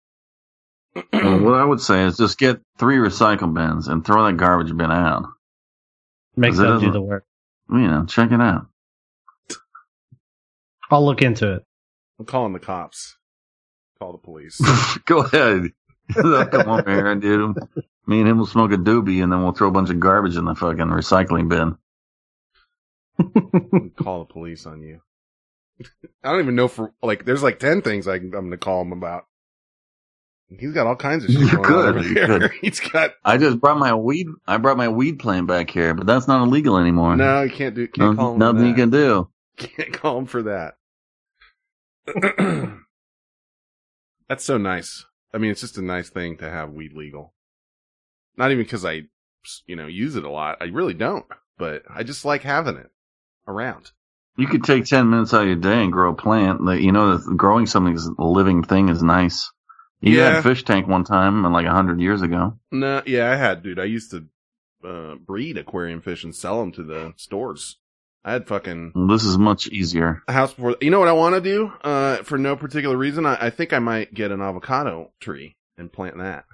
Well, uh, what I would say is just get three recycle bins and throw that garbage bin out. Make them do the work. You know, check it out. I'll look into it. I'm calling the cops. Call the police. Go ahead. They'll come over here and do. Me and him will smoke a doobie, and then we'll throw a bunch of garbage in the fucking recycling bin. Call the police on you. I don't even know for like. There's like ten things I can, I'm going to call him about. He's got all kinds of shit You going could, you could. He's got I just brought my weed. I brought my weed plant back here, but that's not illegal anymore. no. You can't do. Can't No- call him. nothing you can do. Can't call him for that. That's so nice. I mean, it's just a nice thing to have weed legal. Not even because I, you know, use it a lot. I really don't, but I just like having it around. You could take ten minutes out of your day and grow a plant. Like, You know, growing something is a living thing is nice. You Yeah. had a fish tank one time, like a hundred years ago. No, yeah, I had, dude. I used to uh, breed aquarium fish and sell them to the stores. I had fucking This is much easier. a house before. You know what I want to do? Uh, for no particular reason, I, I think I might get an avocado tree and plant that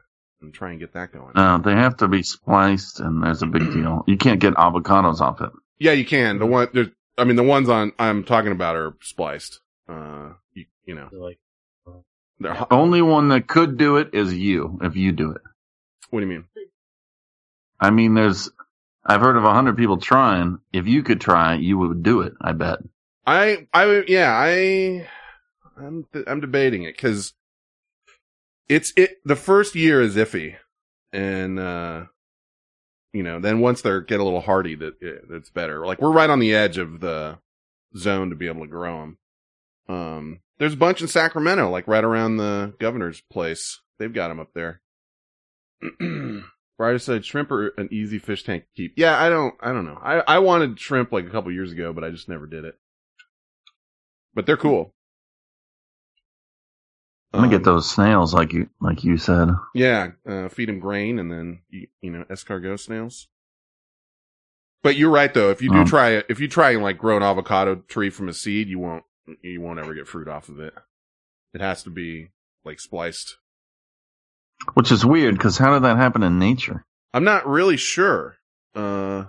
and try and get that going. Uh, they have to be spliced, and there's a big deal. You can't get avocados off it. Yeah, you can. The one, there's, I mean, the ones on I'm talking about are spliced. Uh, you, you know, Like, they're. ho- Only one that could do it is you, if you do it. What do you mean? I mean, there's, I've heard of a hundred people trying. If you could try, you would do it. I bet. I, I, yeah, I, I'm, I'm debating it because it's it. The first year is iffy, and uh, you know, then once they get a little hardy, that it, it's better. Like we're right on the edge of the zone to be able to grow them. Um, there's a bunch in Sacramento, like right around the governor's place. They've got them up there. Ryder said shrimp are an easy fish tank to keep. Yeah, I don't, I don't know. I, I wanted shrimp like a couple years ago, but I just never did it. But they're cool. I'm gonna Um, get those snails, like you, like you said. Yeah, uh, feed them grain and then you, you know escargot snails. But you're right though. If you do Um, try it, if you try and like grow an avocado tree from a seed, you won't you won't ever get fruit off of it. It has to be like spliced. Which is weird, because how did that happen in nature? I'm not really sure. Uh,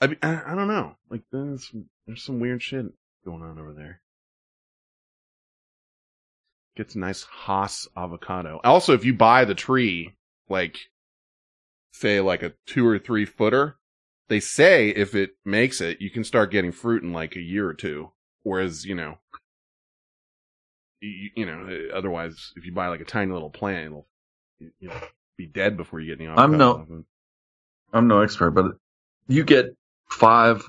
I I, I don't know. Like there's there's some weird shit going on over there. Gets a nice Hass avocado. Also, if you buy the tree, like say like a two or three footer, they say if it makes it, you can start getting fruit in like a year or two. Whereas you know, you, you know, otherwise if you buy like a tiny little plant, it'll you know be dead before you get any avocado. I'm no- off of it. I'm no expert, but you get five,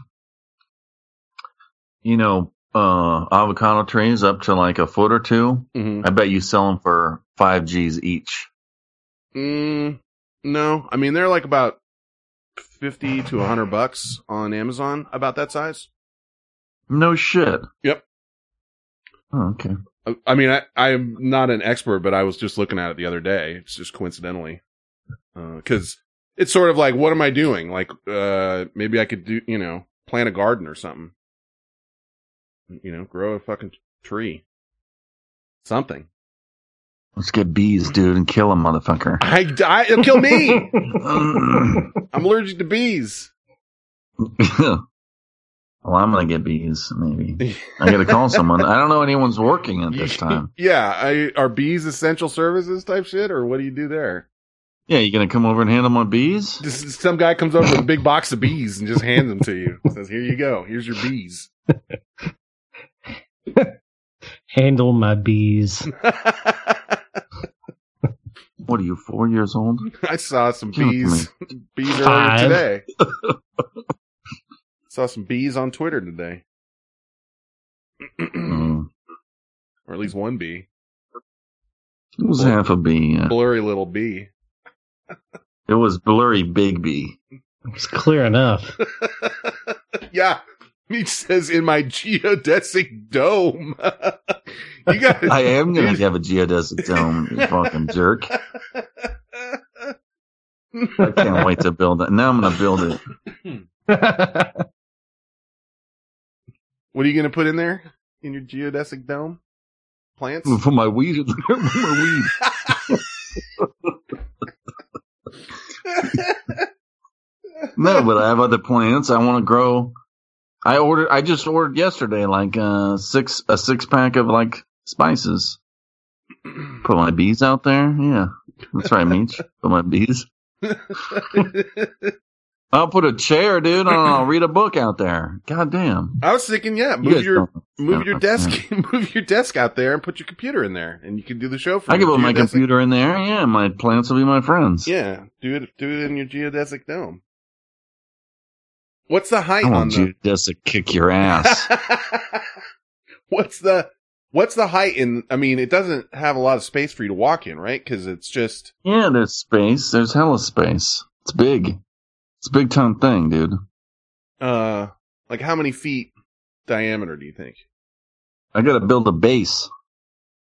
you know, uh, avocado trees up to like a foot or two. Mhm. I bet you sell them for five G's each. Mm, no, I mean they're like about fifty to hundred bucks on Amazon, about that size. No shit. Yep. Oh, okay. I- I mean, I, I'm not an expert, but I was just looking at it the other day. It's just coincidentally, because it's sort of like, what am I doing? Like, uh, maybe I could do, you know, plant a garden or something. You know, grow a fucking tree, something. Let's get bees, dude, and kill a motherfucker. I die. It'll kill me. I'm allergic to bees. Well, I'm gonna get bees, maybe. I gotta call someone. I don't know anyone's working at this time. Yeah, I, are bees essential services type shit, or what do you do there? Yeah, you gonna come over and handle my bees? Just some guy comes over with a big box of bees and just hands them to you. Says, "Here you go. Here's your bees." Handle my bees. What are you, four years old? I saw some Give bees. bees earlier Five. today. saw some bees on Twitter today, Mm. or at least one bee, It was half a bee. Yeah. blurry little bee. It was blurry big bee. It was clear enough. yeah, he says in my geodesic dome. you got. I am gonna have a geodesic dome, you fucking jerk. I can't wait to build it. Now I'm gonna build it. What are you going to put in there in your geodesic dome? Plants? For my weed. For my weed. No, but I have other plants. I want to grow. I ordered. I just ordered yesterday, like uh, six a six pack of like spices. Put my bees out there. Yeah, that's right, Meech. Put my bees. I'll put a chair, dude. and I'll read a book out there. God damn. I was thinking, yeah, move guys your move your desk, move your desk out there, and put your computer in there, and you can do the show. From I can put my computer in there. Yeah, my plants will be my friends. Yeah, do it. Do it in your geodesic dome. What's the height I on want the? you just to kick your ass. what's the What's the height in? I mean, it doesn't have a lot of space for you to walk in, right? Because it's just yeah, there's space. There's hella space. It's big. It's a big time thing, dude. uh, like how many feet diameter do you think? I gotta build a base.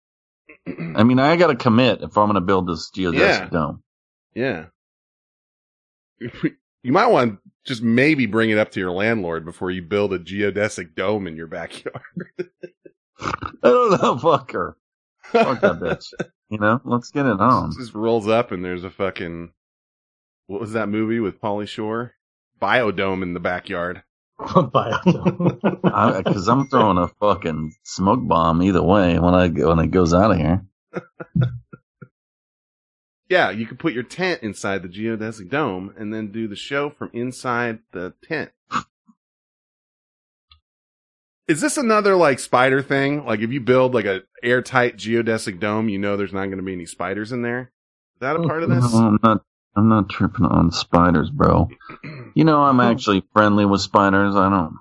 I mean, I gotta commit if I'm gonna build this geodesic Yeah. dome. Yeah. You might want to just maybe bring it up to your landlord before you build a geodesic dome in your backyard. I don't know, fuck her. Fuck that bitch. You know, let's get it on. just rolls up and there's a fucking what was that movie with Pauly Shore? Biodome in the backyard. Biodome. Because I'm throwing a fucking smoke bomb either way when I when it goes out of here. Yeah, you could put your tent inside the geodesic dome and then do the show from inside the tent. Is this another like spider thing? Like if you build like a airtight geodesic dome, you know there's not going to be any spiders in there. Is that a oh, part of this? No, I'm not. I'm not tripping on spiders, bro. You know, I'm hmm. actually friendly with spiders. I don't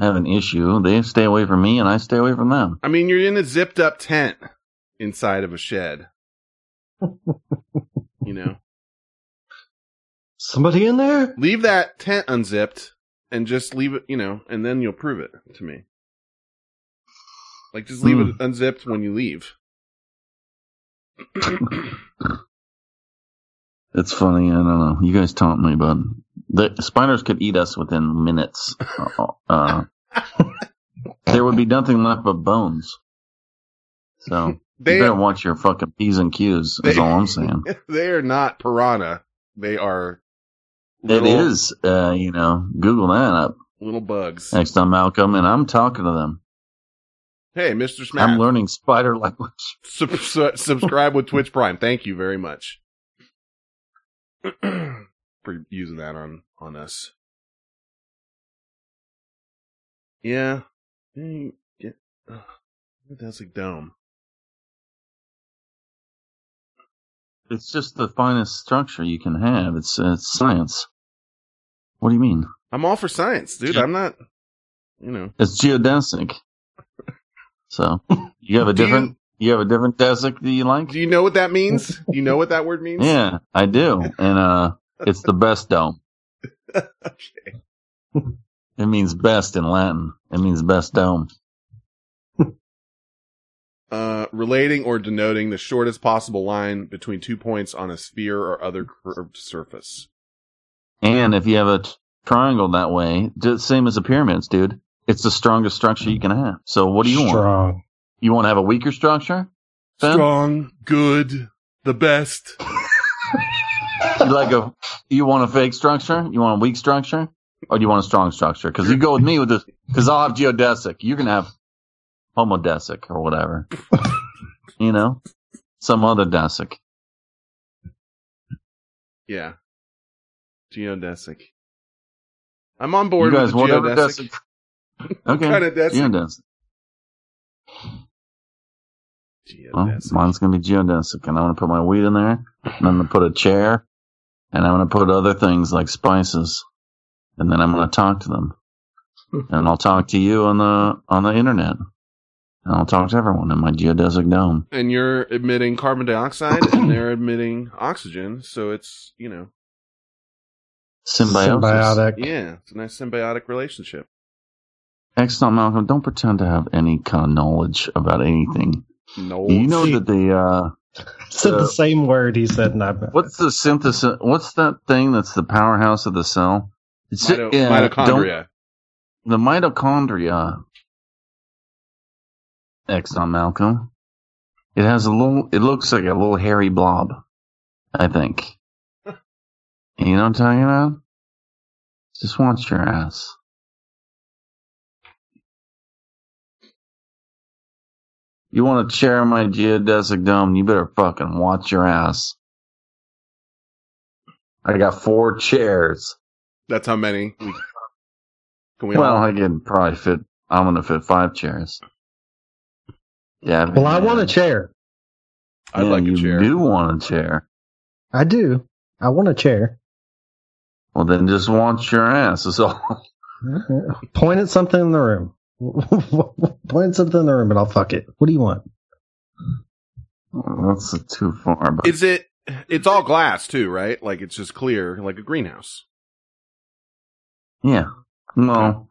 have an issue. They stay away from me, and I stay away from them. I mean, you're in a zipped up tent inside of a shed. you know, Somebody in there? leave that tent unzipped and just leave it, you know, and then you'll prove it to me. Like just leave Hmm. it unzipped when you leave. It's funny. I don't know. You guys taught me, but the spiders could eat us within minutes. Uh, there would be nothing left but bones. So you they better watch your fucking p's and q's. Is all I'm saying. they are not piranha. They are It little, is. Uh, you know, Google that up little bugs. next time, Malcolm, and I'm talking to them. Hey, Mr. Smack. I'm learning spider language. Sub- su- subscribe with Twitch Prime. Thank you very much for using that on on us. Yeah. Ugh, That's a dome. It's just the finest structure you can have. It's uh, it's science. What do you mean? I'm all for science, dude. I'm not. You know, It's geodesic. So you have a Do you- different you, have a different desic that you like? do you know what that means? You know what that word means? Yeah, I do. And uh it's the best dome. okay. It means best in Latin. It means best dome. Uh, relating or denoting the shortest possible line between two points on a sphere or other curved surface. And if you have a t- triangle that way, just same as the pyramids, dude. It's the strongest structure you can have. So what do you want? Strong. You want to have a weaker structure? Ben? Strong, good, the best. You like a you want a fake structure? You want a weak structure? Or do you want a strong structure? Because you go with me with this because I'll have geodesic. You can have homodesic or whatever. you know? Some other desic. Yeah. Geodesic. I'm on You board guys, with the whatever geodesic. desic. Okay. Kinda desic. Geodesic. Well, Geodesic. mine's gonna be geodesic, and I'm gonna put my weed in there, and I'm gonna put a chair, and I'm gonna put other things like spices, and then I'm gonna talk to them, and I'll talk to you on the on the internet, and I'll talk to everyone in my geodesic dome. and you're emitting carbon dioxide and they're emitting oxygen, so it's, you know, Symbiosis. Symbiotic. yeah, it's a nice symbiotic relationship. Excellent, Malcolm. Don't pretend to have any kind of knowledge about anything. No. You know that the uh, Said Uh, the same word he said. Not what's the synthesis? What's that thing that's the powerhouse of the cell? It's Mito- yeah, don't- mitochondria. the mitochondria. Exxon Malcolm. It has a little. It looks like a little hairy blob. I think. you know what I'm talking about? Just watch your ass. You want to chair my geodesic dome? You better fucking watch your ass. I got four chairs. That's how many. Can we well, all... I can probably fit. I'm gonna fit five chairs. Yeah. Well, I want a chair. I'd Yeah, like a you chair. do want a chair. I do. I want a chair. Well, then just watch your ass. Is all. Point at something in the room. Point at something in the room and I'll fuck it. What do you want? That's too far. But Is it? It's all glass too, right? Like it's just clear, like a greenhouse. yeah. No.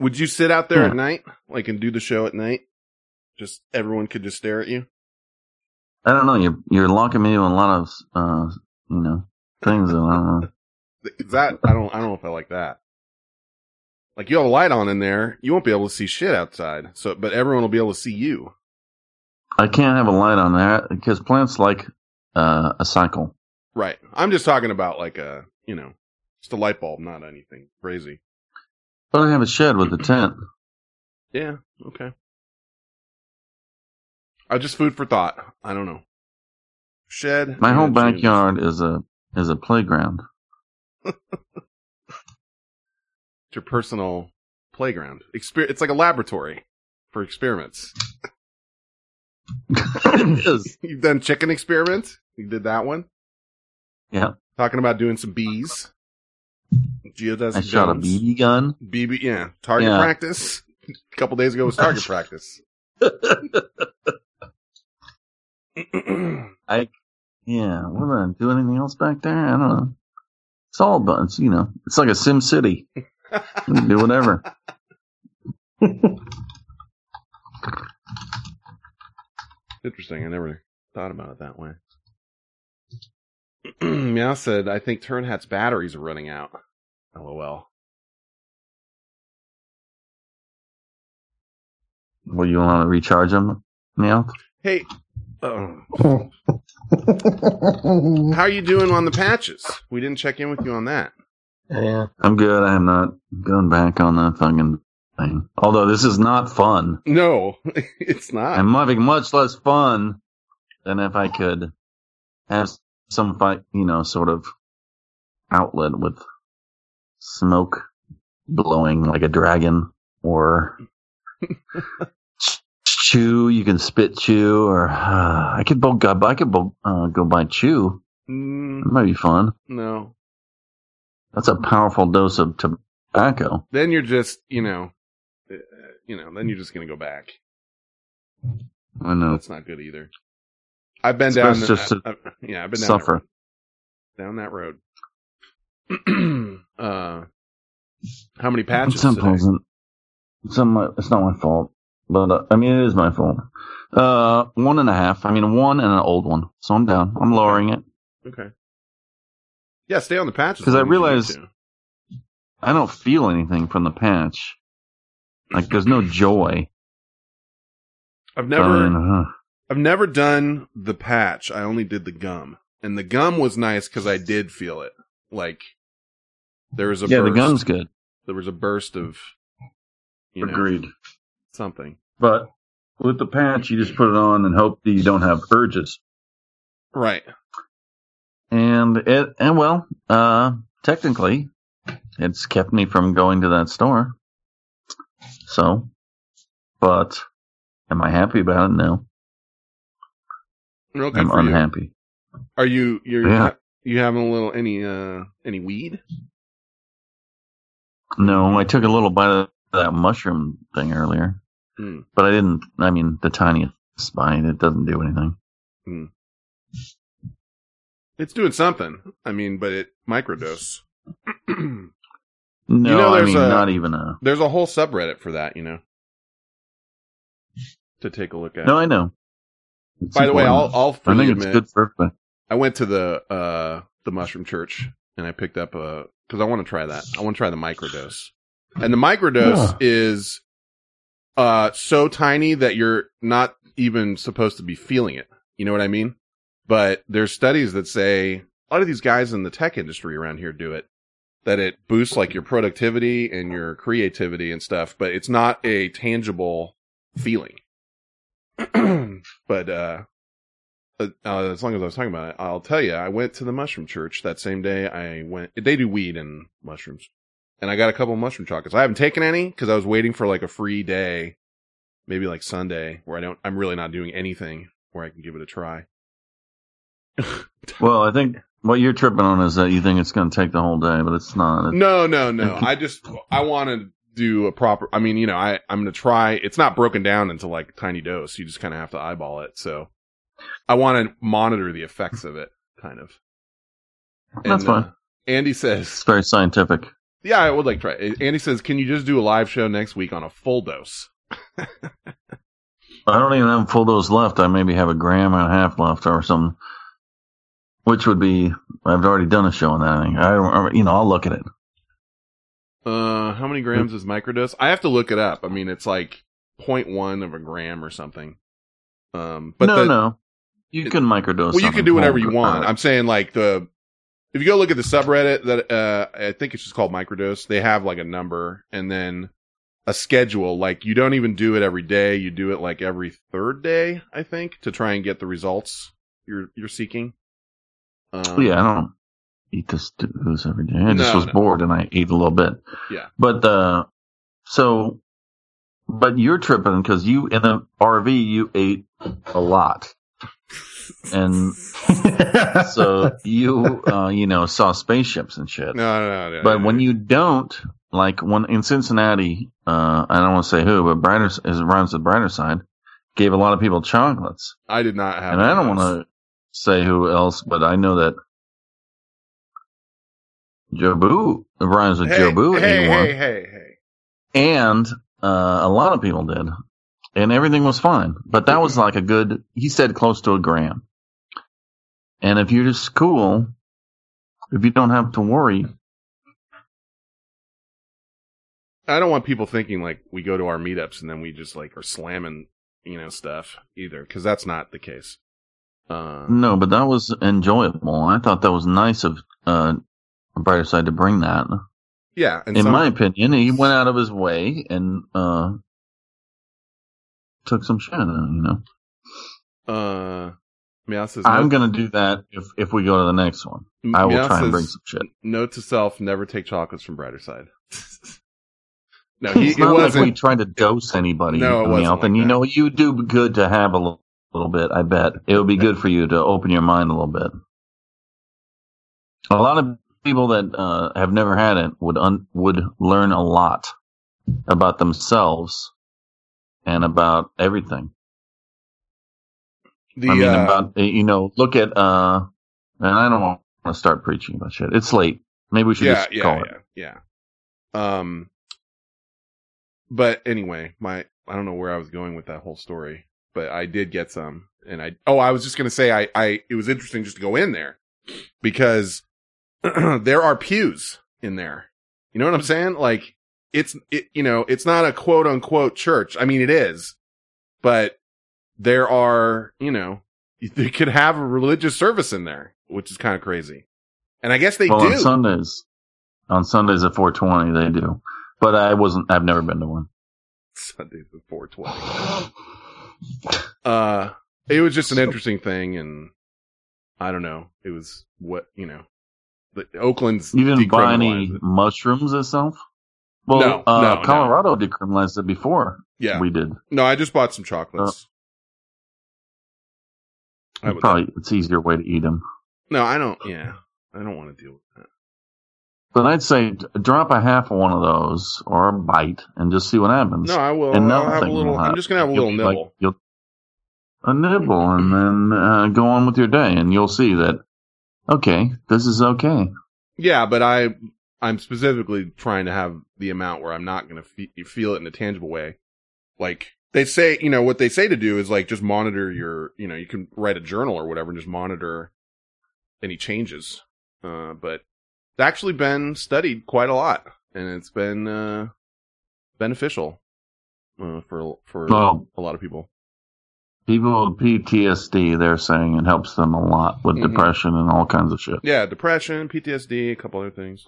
Would you sit out there Yeah. at night, like, and do the show at night? Just everyone could just stare at you. I don't know. You're you're locking me in a lot of uh, you know, things that I don't know. That I don't I don't know if I like that. Like you have a light on in there, you won't be able to see shit outside. So, but everyone will be able to see you. I can't have a light on that because plants like uh, a cycle. Right. I'm just talking about like a you know just a light bulb, not anything crazy. I have a shed with a tent. Yeah. Okay. I just food for thought. I don't know. Shed. My whole backyard is a is a playground. It's your personal playground. Exper- it's like a laboratory for experiments. it is. You've done chicken experiments. You did that one. Yeah. Talking about doing some bees. Geodesic I shot a. BB gun. BB, yeah. Target Yeah. practice. A couple days ago was target practice. I yeah. What did I do? Anything else back there? I don't know. It's all about it's you know. It's like a Sim City. Do whatever. Interesting. I never thought about it that way. Meow said, I think Turn Hat's batteries are running out. LOL. Well, you want to recharge them now? Hey, uh, how are you doing on the patches? We didn't check in with you on that. Yeah. I'm good. I am not going back on that fucking thing. Although this is not fun. No, it's not. I'm having much less fun than if I could have some fight, you know, sort of outlet with smoke blowing like a dragon or chew. You can spit chew or uh, I could go, I could uh, go buy chew. Mm, That might be fun. no. That's a powerful dose of tobacco. Then you're just, you know, uh, you know, then you're just going to go back. I know. That's not good either. I've been down. just I- I- yeah, I've been down Suffer. That, down that road. uh, how many patches? Unpleasant. It's, not my, it's not my fault. But, uh, I mean, it is my fault. Uh, one and a half. I mean, one and an old one. So I'm down. I'm lowering it. Okay. Yeah, stay on the patches because I as long as you realize- I don't feel anything from the patch. Like, there's no joy. I've never, mean, uh, I've never done the patch. I only did the gum, and the gum was nice because I did feel it. Like there was a yeah, the burst, gun's good. there was a burst of you know, Agreed. something. But with the patch, you just put it on and hope that you don't have urges. Right. And it, and well, uh, technically, it's kept me from going to that store. So, but am I happy about it? No, Real good I'm for you. unhappy. Are you you're Yeah. you having a little any uh any weed? No, I took a little bite of that mushroom thing earlier, Hmm. but I didn't. I mean, the tiniest bite. It doesn't do anything. It's doing something. I mean, but it microdose. No, know, I mean, a- not even a. There's a whole subreddit for that, you know, to take a look at. No, I know. It's By the way, I'll. I'll I think it's admit good for everybody. I went to the uh the mushroom church and I picked up a because I want to try that. I want to try the microdose, and the microdose Yeah. is uh so tiny that you're not even supposed to be feeling it. You know what I mean? But there's studies that say a lot of these guys in the tech industry around here do it, that it boosts like your productivity and your creativity and stuff, but it's not a tangible feeling. but uh, uh, as long as I was talking about it, I'll tell you, I went to the mushroom church that same day. I went. They do weed and mushrooms, and I got a couple mushroom chocolates. I haven't taken any because I was waiting for like a free day, maybe like Sunday, where I don't. I'm really not doing anything where I can give it a try. Well, I think what you're tripping on is that you think it's going to take the whole day, but it's not. It- No, no, no. I just I want to do a proper. I mean, you know, I I'm gonna try. It's not broken down into like a tiny dose. You just kind of have to eyeball it. So I want to monitor the effects of it, kind of. That's And, uh, fine. Andy says, It's very scientific. "Yeah, I would like to try." it. Andy says, "Can you just do a live show next week on a full dose?" I don't even have a full dose left. I maybe have a gram and a half left or something. Which would be, I've already done a show on that. I think. I don't, you know, I'll look at it. Uh, how many grams is microdose? I have to look it up. I mean, it's like 0.1 of a gram or something. Um, but no, the, no. You can microdose. well, you can do whatever you want. uh, I'm saying like the if you go look at the subreddit that uh I think it's just called microdose, they have like a number and then a schedule. Like you don't even do it every day. You do it like every third day, I think, to try and get the results you're you're seeking. Um, yeah, I don't eat this booze every day. I just was no. bored and I ate a little bit. Yeah. But, uh, so, but you're tripping because you, in the RV, you ate a lot. And so you, uh, you know, saw spaceships and shit. No, no, no. no But no, when no. you don't, like when in Cincinnati, uh, I don't want to say who, but brighter is it rhymes with brighter side, gave a lot of people chocolates. I did not have, and I don't want to say who else, but I know that Jobu it rhymes with those. Jobu Hey, ate hey, hey, hey. and uh, a lot of people did, and everything was fine. But that was like a good. He said close to a gram. And if you're just cool, if you don't have to worry, I don't want people thinking like we go to our meetups and then we just like are slamming, you know, stuff either, because that's not the case. Uh, No, but that was enjoyable. I thought that was nice of uh, Brighter Side to bring that. yeah, and In some- my opinion, he went out of his way and uh, took some shit. You know, uh, Meow says, I'm gonna do that if if we go to the next one. I will Meow try and says, bring some shit. Note to self: never take chocolates from Brighter Side. no, he, it's it not like wasn't. we tried to dose anybody. No, it wasn't like and you know, you do good to have a little, little bit. I bet it would be good for you to open your mind a little bit. A lot of people that uh, have never had it would un- would learn a lot about themselves and about everything. the, I mean, uh, about you know, look at uh, and I don't want to start preaching about shit. It's late. Maybe we should yeah, just yeah, call yeah, it. yeah. Um, but anyway, my I don't know where I was going with that whole story, but I did get some, and I oh, I was just gonna say I I it was interesting just to go in there because there are pews in there. You know what I'm saying? Like it's it you know it's not a quote unquote church. I mean it is, but there are you know they could have a religious service in there, which is kind of crazy. And I guess they well, do. on Sundays, on Sundays at 420, they do. But I wasn't. I've never been to one. Sundays at 420. Uh, it was just an interesting thing, and I don't know. It was what you know. The Oakland's You didn't buy any it. mushrooms itself? Well, No, uh, no, no. Colorado decriminalized it before Yeah, we did. no, I just bought some chocolates. I would- Probably it's easier way to eat them. no, I don't. Yeah, I don't want to deal with that. But I'd say drop a half of one of those or a bite and just see what happens. No, I will. and I'll have a little. I'm just gonna have a You'll little like- nibble. you'll- a nibble, and then uh, go on with your day, and you'll see that. Okay, this is okay. Yeah, but I I'm specifically trying to have the amount where I'm not going to fe- feel it in a tangible way. Like they say, you know, what they say to do is like just monitor your, you know, you can write a journal or whatever and just monitor any changes. Uh, but it's actually been studied quite a lot and it's been uh beneficial uh, for for Well, a lot of people. People with PTSD, they're saying it helps them a lot with Mhm. depression and all kinds of shit. Yeah, depression, PTSD, a couple other things.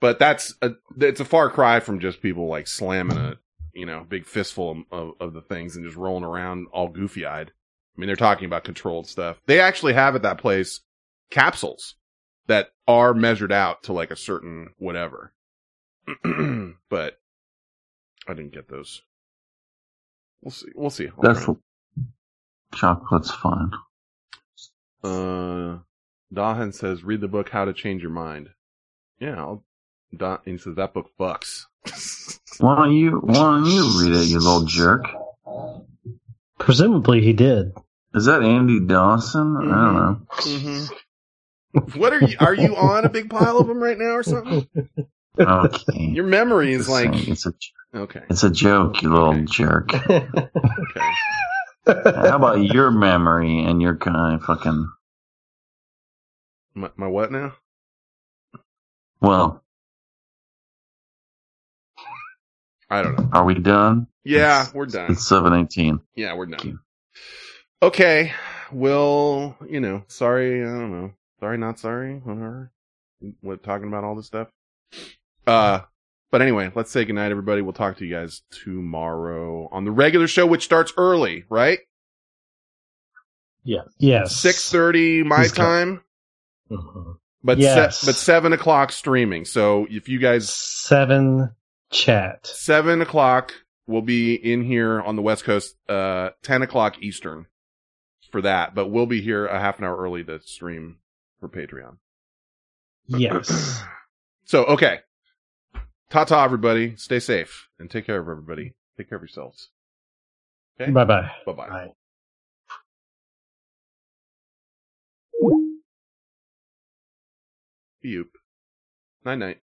but that's a, it's a far cry from just people like slamming a, you know, big fistful of, of the things and just rolling around all goofy eyed. I mean, they're talking about controlled stuff. They actually have at that place capsules that are measured out to like a certain whatever. but I didn't get those. We'll see. We'll see. I'll That's. Chocolate's fine. Uh, Dahan says, read the book How to Change Your Mind. Yeah, I'll, Da- he says that book fucks. Why don't you Why don't you read it, you little jerk? Presumably he did. Is that Andy Dawson? I don't know. mm-hmm. What are you? Are you on a big pile of them right now or something? Okay. Your memory is Just like saying, it's a okay, it's a joke, you little Okay. jerk. okay. How about your memory and your kind of fucking My, my what now? well? I don't know. Are we done? Yeah, It's- we're done. It's seven eighteen. Yeah, we're done. Okay. Well, you know, sorry, I don't know. Sorry, not sorry, whatever. What talking about all this stuff. Uh but anyway, let's say goodnight, everybody. We'll talk to you guys tomorrow on the regular show, which starts early, right? yeah. Yes. Six thirty my Eastern. time, Mhm. but Yes. se- but seven o'clock streaming. So if you guys Seven chat. seven o'clock we'll be in here on the west coast uh 10 o'clock eastern for that but we'll be here a half an hour early to stream for patreon Yes. so okay ta-ta everybody stay safe and take care of everybody take care of yourselves okay bye bye. bye-bye Bye. Yoop. night night